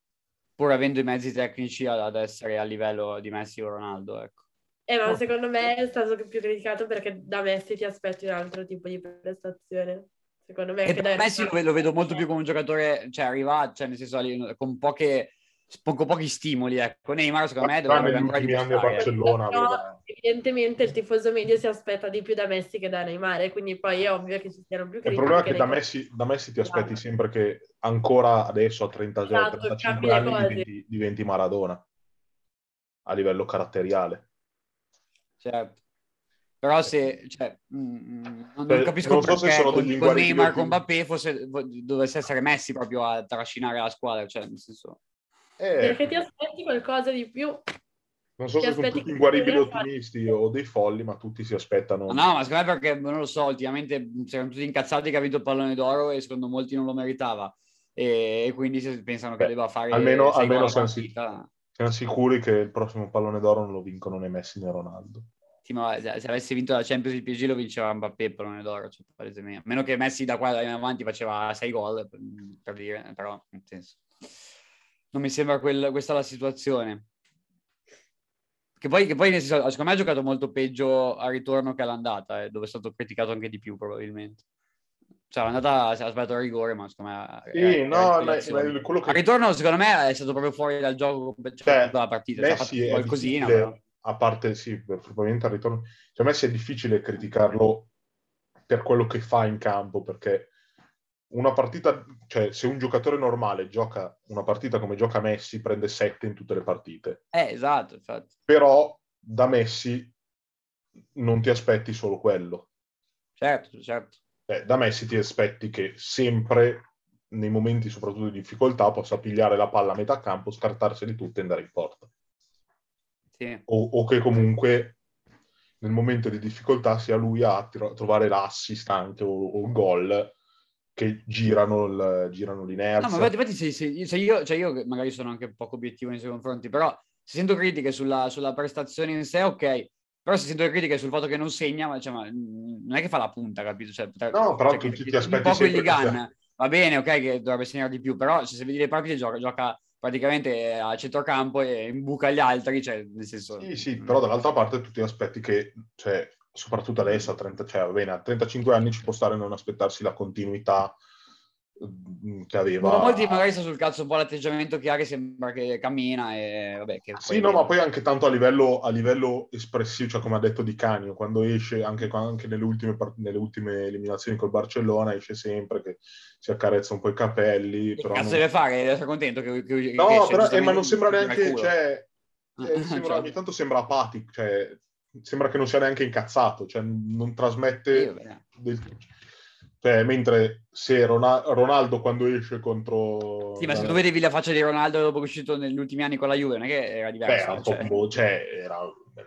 A: pur avendo i mezzi tecnici, ad essere a livello di Messi o Ronaldo, ecco.
B: Eh, ma secondo me è stato più criticato perché da Messi ti aspetti un altro tipo di prestazione. Secondo me...
A: E da Messi lo, lo, vedo molto più come un giocatore, cioè arriva, cioè nel senso, con poche poco, pochi stimoli. Ecco, Neymar secondo me dovrebbe
C: ancora dimostrare. Barcellona,
B: no, evidentemente il tifoso medio si aspetta di più da Messi che da Neymar, quindi poi è ovvio che ci siano più critiche.
C: Il problema è che da Messi, da Messi, ti aspetti sempre che ancora adesso a 30, esatto, 35 anni diventi, diventi Maradona a livello caratteriale.
A: Certo. Però se, cioè, mh, mm, mm, non, cioè, capisco non so perché se con, con Neymar, con Mbappé fosse, dovesse essere Messi proprio a trascinare la squadra, cioè, nel senso...
B: Eh, Perché ti aspetti qualcosa di più.
C: Non so ti se sono tutti inguaribili ottimisti o dei folli, ma tutti si aspettano.
A: No, ma secondo me perché non lo so, ultimamente erano tutti incazzati che ha vinto il pallone d'oro e secondo molti non lo meritava. E, e quindi pensano Beh, che debba fare.
C: Almeno, almeno siamo, siamo, sicuri che il prossimo pallone d'oro non lo vincono né Messi né Ronaldo.
A: Sì, ma se avesse vinto la Champions il PSG lo vinceva Mbappé il pallone d'oro, cioè, a meno che Messi da qua in avanti faceva 6 gol, per, per dire, però nel senso non mi sembra quel, questa la situazione. Che poi, che poi senso, secondo me ha giocato molto peggio al ritorno che all'andata, eh, dove è stato criticato anche di più probabilmente. Cioè, l'andata ha sbagliato il rigore, ma secondo me...
C: Sì, era, no, era quello
A: che... Al ritorno, secondo me, è stato proprio fuori dal gioco cioè, cioè la partita. Cioè, ha fatto qualcosina, però.
C: A parte, sì, probabilmente al ritorno... Cioè, a me è difficile criticarlo per quello che fa in campo, perché una partita, cioè se un giocatore normale gioca una partita come gioca Messi, prende 7 in tutte le partite.
A: Eh, esatto, infatti.
C: Però da Messi non ti aspetti solo quello.
A: Certo, certo.
C: Eh, da Messi ti aspetti che sempre, nei momenti soprattutto di difficoltà, possa pigliare la palla a metà campo, scartarseli tutte e andare in porta.
A: Sì.
C: O, o, che comunque nel momento di difficoltà sia lui a trovare l'assist anche o, o il gol che girano, il, girano l'inerzia.
A: No, ma infatti se, se, se io, cioè io magari sono anche poco obiettivo nei suoi confronti, però se sento critiche sulla, sulla prestazione in sé, ok, però se sento critiche sul fatto che non segna, ma, cioè, ma non è che fa la punta, capito? Cioè,
C: no, però cioè, tu ti, ti aspetti
A: un po' il Ligan, va bene, ok, che dovrebbe segnare di più, però se, se vedi le partite gioca, gioca praticamente a centrocampo e imbuca gli altri, cioè nel senso...
C: Sì, sì, però dall'altra parte tu ti aspetti che, cioè, soprattutto adesso a, 30, cioè, bene, a 35 anni ci può stare non aspettarsi la continuità mm, che aveva.
A: Ma molti magari sta sul cazzo un po' l'atteggiamento che ha, che sembra che cammina e vabbè. Che
C: sì, no, ma poi anche tanto a livello, a livello espressivo, cioè come ha detto Di Canio, quando esce, anche, anche nelle, ultime, nelle, ultime, eliminazioni col Barcellona, esce sempre che si accarezza un po' i capelli.
A: Che
C: però
A: cazzo
C: non...
A: deve fare? Deve essere contento che, che
C: No, che però, eh, ma non sembra neanche, cioè, eh, sembra, ogni tanto sembra apatico, cioè sembra che non sia neanche incazzato, cioè non trasmette... Del... Cioè, mentre se Ronaldo quando esce contro...
A: Sì, ma se tu vedevi la faccia di Ronaldo dopo che è uscito negli ultimi anni con la Juve, non è che era diverso. Beh,
C: era cioè... po' cioè, era...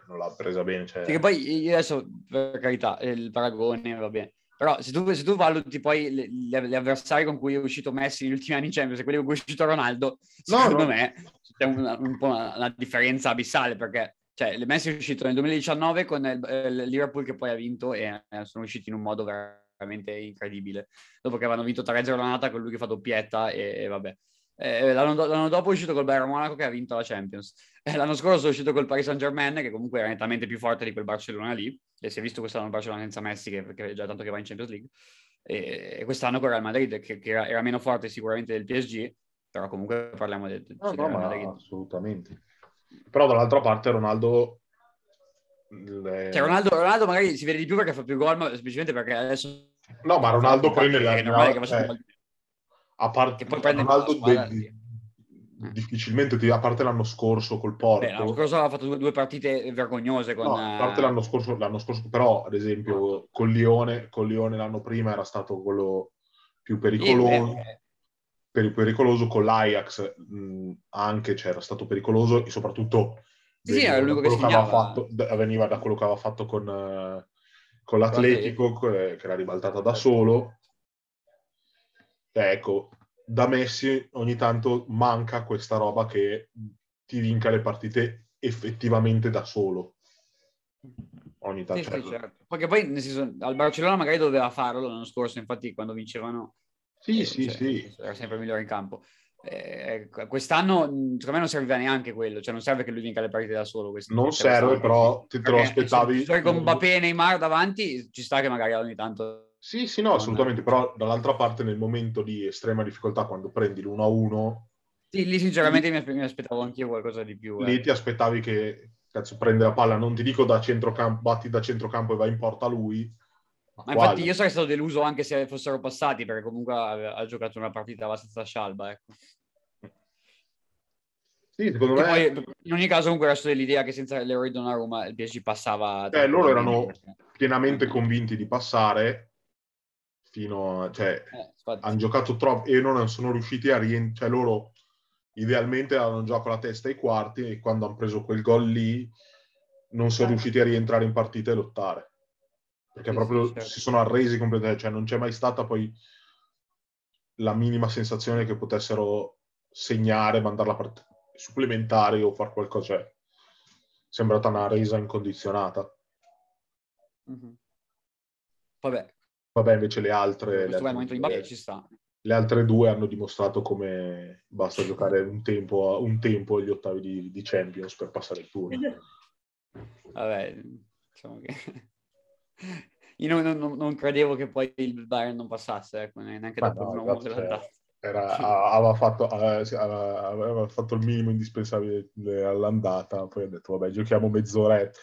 C: non l'ha presa bene. Cioè...
A: Perché poi io adesso, per carità, il paragone va bene. Però se tu, se tu valuti poi gli avversari con cui è uscito Messi negli ultimi anni in Champions e quelli con cui è uscito Ronaldo, no, secondo no. me c'è una, un po' una, una differenza abissale perché cioè Messi è uscito nel 2019 con il, il Liverpool che poi ha vinto e eh, sono usciti in un modo veramente incredibile. Dopo che avevano vinto 3-0 l'annata con lui che fa doppietta e, e vabbè. Eh, l'anno, do- l'anno, dopo è uscito col Bayern Monaco che ha vinto la Champions. Eh, l'anno scorso è uscito col Paris Saint Germain che comunque era nettamente più forte di quel Barcellona lì e si è visto quest'anno il Barcellona senza Messi che, che già tanto che va in Champions League e, e quest'anno con Real Madrid che, che era, era, meno forte sicuramente del PSG però comunque parliamo del, del
C: no, no, Real Madrid. assolutamente però dall'altra parte Ronaldo...
A: Le... Cioè Ronaldo, Ronaldo magari si vede di più perché fa più gol, ma semplicemente perché adesso...
C: No, ma Ronaldo poi nella... Eh, a parte
A: poi prende
C: Ronaldo de, di, difficilmente, ti, a parte l'anno scorso col Porto... Beh,
A: l'anno scorso aveva fatto due, due partite vergognose con... No,
C: a parte l'anno scorso, l'anno scorso però, ad esempio, con Lione, con Lione l'anno prima era stato quello più pericoloso.
A: Sì,
C: pericoloso, con l'Ajax mh, anche c'era stato pericoloso e soprattutto
A: sì, veniva, da che che
C: fatto, veniva da quello che aveva fatto con, uh, con l'Atletico, che era ribaltata da solo. ecco, da Messi ogni tanto manca questa roba che ti vinca le partite effettivamente da solo. Ogni tanto. Sì,
A: sì, certo. Perché poi senso, al Barcellona magari doveva farlo l'anno scorso, infatti quando vincevano
C: sì, eh, sì, cioè, sì.
A: era sempre migliore in campo. Eh, quest'anno secondo me non serviva neanche quello, cioè non serve che lui vinca le partite da solo.
C: Non serve, però ti te lo aspettavi.
A: Se con Mbappé e Neymar davanti, ci sta che magari ogni tanto
C: sì, sì, no, assolutamente, però dall'altra parte nel momento di estrema difficoltà, quando prendi l'1-1...
A: Sì, lì sinceramente lì, mi aspettavo anch'io qualcosa di più.
C: Lì eh. ti aspettavi che, cazzo, prende la palla, non ti dico da centrocampo, batti da centrocampo e vai in porta lui.
A: Ma, infatti io sarei stato deluso anche se fossero passati, perché comunque ha, ha giocato una partita abbastanza scialba, ecco.
C: Sì, secondo me...
A: Poi, in ogni caso comunque resto dell'idea che senza l'eroe Donnarumma il PSG passava...
C: Eh, loro erano pienamente convinti di passare fino a, cioè, eh, hanno giocato troppo e non sono riusciti a rientrare, cioè loro idealmente avevano già con la testa ai quarti e quando hanno preso quel gol lì non sono eh. riusciti a rientrare in partita e lottare perché sì, proprio sì, certo. si sono arresi completamente, cioè non c'è mai stata poi la minima sensazione che potessero segnare, mandare la partita supplementare o fare qualcosa, cioè sembrata una resa incondizionata.
A: Mm-hmm. Vabbè,
C: Vabbè, invece le altre... Le
A: altre, sta.
C: le altre due hanno dimostrato come basta giocare un tempo, un tempo agli ottavi di, di Champions per passare il turno.
A: Vabbè, diciamo che... Io non, non, non, credevo che poi il Bayern non passasse, ecco, neanche dopo no, uno
C: cioè, era, aveva, fatto, aveva, fatto, il minimo indispensabile all'andata, poi ha detto vabbè giochiamo mezz'oretta.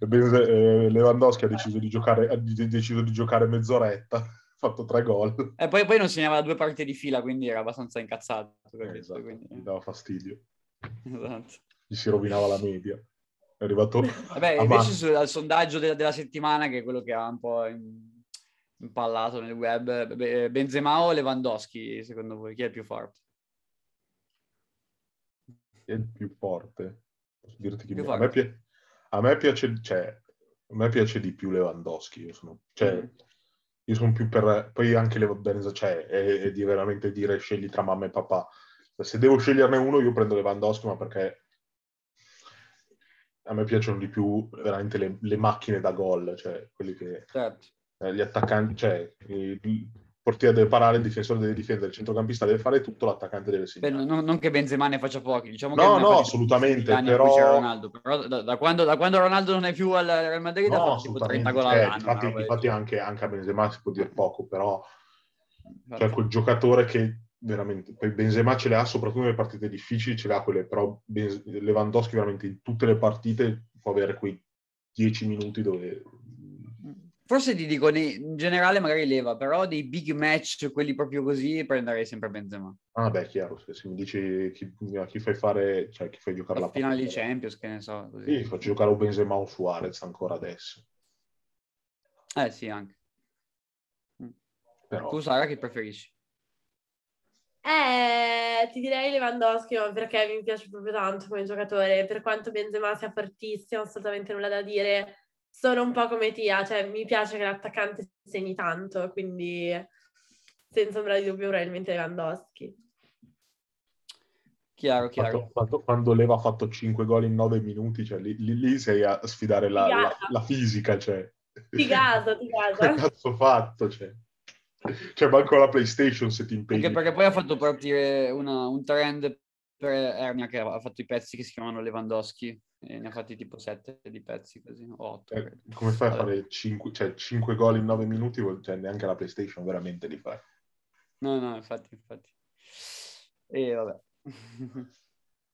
C: Eh, Lewandowski ha deciso di giocare, ha deciso di giocare mezz'oretta, ha fatto tre gol.
A: E poi, poi non segnava due partite di fila, quindi era abbastanza incazzato.
C: Eh, esatto, quindi... Gli dava fastidio. Esatto. Gli si rovinava la media. È arrivato...
A: Vabbè, invece al sondaggio della, della settimana, che è quello che ha un po' impallato nel web. Benzema o Lewandowski, secondo voi? Chi è il più forte?
C: Chi è il più forte? Posso dirti chi più mi... a, me pi... a, me piace, cioè, a me piace di più Lewandowski. Io sono, cioè, mm. io sono più per... Poi anche Lewandowski, cioè, è, è di veramente dire scegli tra mamma e papà. Se devo sceglierne uno, io prendo Lewandowski, ma perché a me piacciono di più veramente le, le macchine da gol, cioè quelli che...
A: Certo
C: eh, gli attaccanti, cioè il portiere deve parare, il difensore deve difendere, il centrocampista deve fare tutto, l'attaccante deve segnare.
A: non, non, che Benzema ne faccia pochi, diciamo
C: no, no, assolutamente, però...
A: Ronaldo, però da, da, quando, da, quando, Ronaldo non è più al Real Madrid no, ha fatto tipo 30 gol
C: all'anno. Eh, infatti, infatti anche, anche, a Benzema si può dire poco, però cioè quel giocatore che veramente, poi Benzema ce le ha soprattutto nelle partite difficili, ce le ha quelle, però Lewandowski veramente in tutte le partite può avere quei 10 minuti dove
A: Forse ti dico, in generale magari leva, però dei big match, quelli proprio così, prenderei sempre Benzema.
C: Ah beh, chiaro, se, se mi dici chi, a chi fai fare, cioè chi fai giocare
A: la, la finale di Champions, che ne so. Così.
C: Sì, faccio giocare un Benzema o Suarez ancora adesso.
A: Eh sì, anche. Mm. Però... Tu Sara chi preferisci?
B: Eh, ti direi Lewandowski perché mi piace proprio tanto come giocatore, per quanto Benzema sia fortissimo, assolutamente nulla da dire sono un po' come Tia, cioè mi piace che l'attaccante segni tanto, quindi senza ombra di dubbio probabilmente Lewandowski.
A: Chiaro, chiaro.
C: Quando, quando, quando, Leva ha fatto 5 gol in 9 minuti, cioè lì, lì, lì sei a sfidare la, la, la, fisica, cioè.
B: Figato, figato. Che
C: cazzo fatto, cioè. Cioè, manco la PlayStation se ti impegni.
A: Anche perché poi ha fatto partire una, un trend per Ernia che ha fatto i pezzi che si chiamano Lewandowski e ne ha fatti tipo 7 di pezzi così, 8.
C: Eh, come fai a fare 5, cioè 5 gol in 9 minuti? Cioè neanche la PlayStation veramente li fai.
A: No, no, infatti, infatti. E vabbè.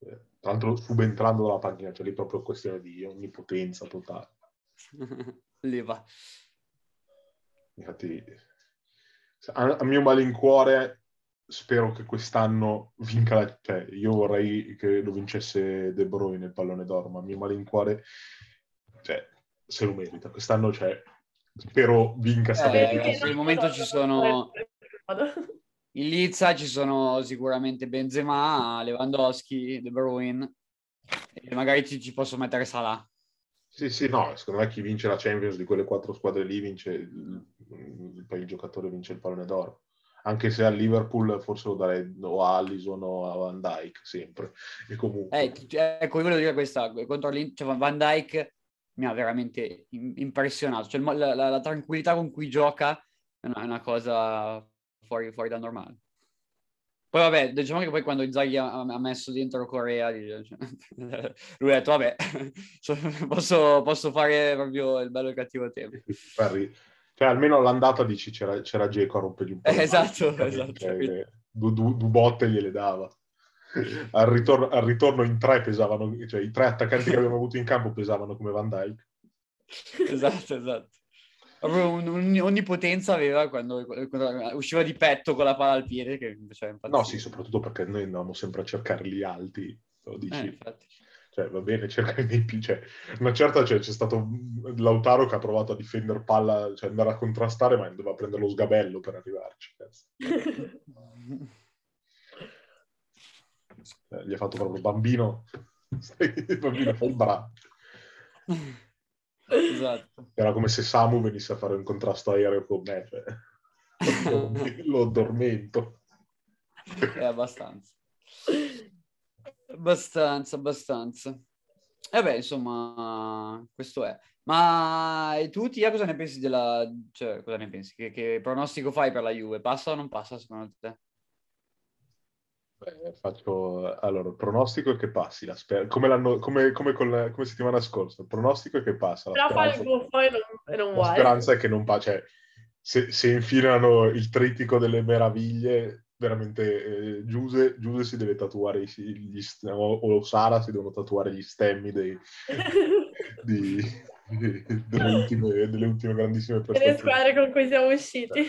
C: Eh, tra l'altro subentrando dalla panchina, cioè lì proprio questione di onnipotenza totale.
A: lì va.
C: Infatti, a, a mio malincuore spero che quest'anno vinca la... Cioè, io vorrei che lo vincesse De Bruyne il pallone d'oro, ma mio malincuore, cioè, se lo merita. Quest'anno, cioè, spero vinca sta
A: eh, Per il momento ci sono... in Lizza ci sono sicuramente Benzema, Lewandowski, De Bruyne e magari ci, ci posso mettere Salah.
C: Sì, sì, no, secondo me chi vince la Champions di quelle quattro squadre lì vince, il, poi il giocatore vince il pallone d'oro. Anche se a Liverpool forse lo darei o a Allison o a Van Dyke, sempre. E comunque...
A: Eh, ecco, io volevo dire questa, contro cioè Van Dyke mi ha veramente impressionato. Cioè, la, la, la tranquillità con cui gioca è una, è una cosa fuori, fuori da normale. Poi vabbè, diciamo che poi quando Inzaghi ha, ha messo dentro Corea, lui ha detto vabbè, posso, posso, fare proprio il bello e il cattivo tempo.
C: Cioè almeno all'andata dici c'era, c'era Geco a rompergli un po'.
A: Eh, esatto, esatto.
C: Cioè, due, due, due botte gliele dava. Al ritorno, al ritorno, in tre pesavano, cioè i tre attaccanti che abbiamo avuto in campo pesavano come Van Dyke.
A: Esatto, esatto. Proprio un, un, onnipotenza aveva quando, quando, usciva di petto con la palla al piede. Che
C: no, sì, soprattutto perché noi andavamo sempre a cercarli alti. Lo dici. Eh, cioè, va bene, cerca dei più. Cioè, una certa cioè, c'è stato Lautaro che ha provato a difendere palla, cioè andare a contrastare, ma doveva prendere lo sgabello per arrivarci. eh, gli ha fatto proprio bambino. bambino, fai il braccio.
A: Esatto.
C: Era come se Samu venisse a fare un contrasto aereo con me, cioè. lo addormento.
A: È abbastanza. Abbastanza, abbastanza. E beh, insomma, questo è. Ma e tu, Tia, cosa ne pensi della... Cioè, cosa ne pensi? Che, che pronostico fai per la Juve? Passa o non passa, secondo te?
C: Beh, faccio allora il pronostico è che passi la sper- come, l'anno, come, come, con la, come settimana scorsa il pronostico è che passa
B: la,
C: speranza,
B: fa il buffo e non, non
C: la speranza è che non passa cioè, se, se, infilano il trittico delle meraviglie veramente eh, Giuse, Giuse, si deve tatuare gli, gli, o, o Sara si devono tatuare gli stemmi dei, di, delle, ultime, delle ultime grandissime
B: prestazioni. Le squadre con cui siamo usciti.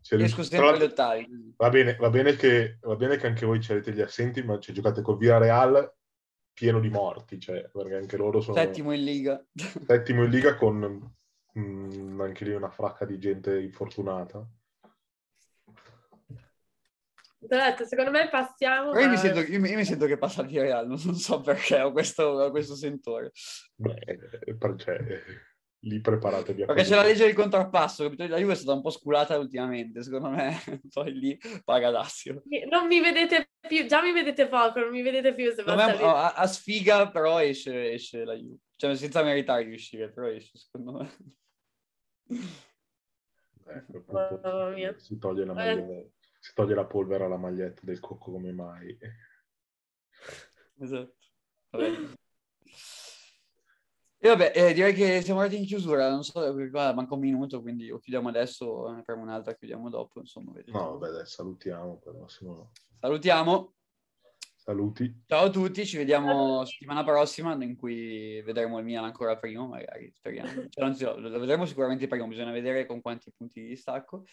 A: Cioè, Riesco sempre agli ottavi.
C: Va bene, va, bene che, va bene che anche voi avete gli assenti, ma cioè, giocate col Real pieno di morti, cioè, perché anche loro sono...
A: Settimo in Liga.
C: Settimo in Liga con mh, mm, anche lì una fracca di gente infortunata.
B: Detto, secondo me passiamo.
A: Io, mi sento, io, mi, io, mi sento, che passa il Real, non so perché ho questo, ho questo sentore.
C: Beh, perché lì preparatevi
A: a Perché c'è la legge del contrappasso, capito? La Juve è stata un po' sculata ultimamente, secondo me. Poi lì paga Dassio.
B: Non mi vedete più, già mi vedete poco, non mi vedete più se
A: me, a, a, sfiga però esce, esce la Juve. Cioè senza meritare di uscire, però esce, secondo me.
C: Ecco, appunto, si toglie la maglia si toglie la polvere alla maglietta del cocco come mai.
A: Esatto. Vabbè. E vabbè, eh, direi che siamo arrivati in chiusura, non so, qua manca un minuto, quindi o chiudiamo adesso, ne apriamo un'altra, chiudiamo dopo, insomma.
C: Vedete. No, vabbè, dai, salutiamo per massimo.
A: Salutiamo.
C: Saluti.
A: Ciao a tutti, ci vediamo settimana prossima in cui vedremo il Milan ancora prima, magari, speriamo. Cioè, anzi, lo vedremo sicuramente prima, bisogna vedere con quanti punti di distacco.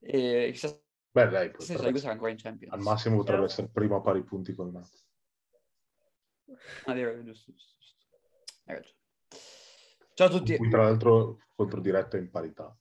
A: E chissà
C: Beh, dai,
A: sì, potrebbe... sarà ancora in Champions.
C: Al massimo potrebbe essere prima a pari punti con Napoli.
A: Ah, vero, giusto, giusto. Hai ragione. Ciao a tutti.
C: Qui, tra l'altro, contro diretta in parità.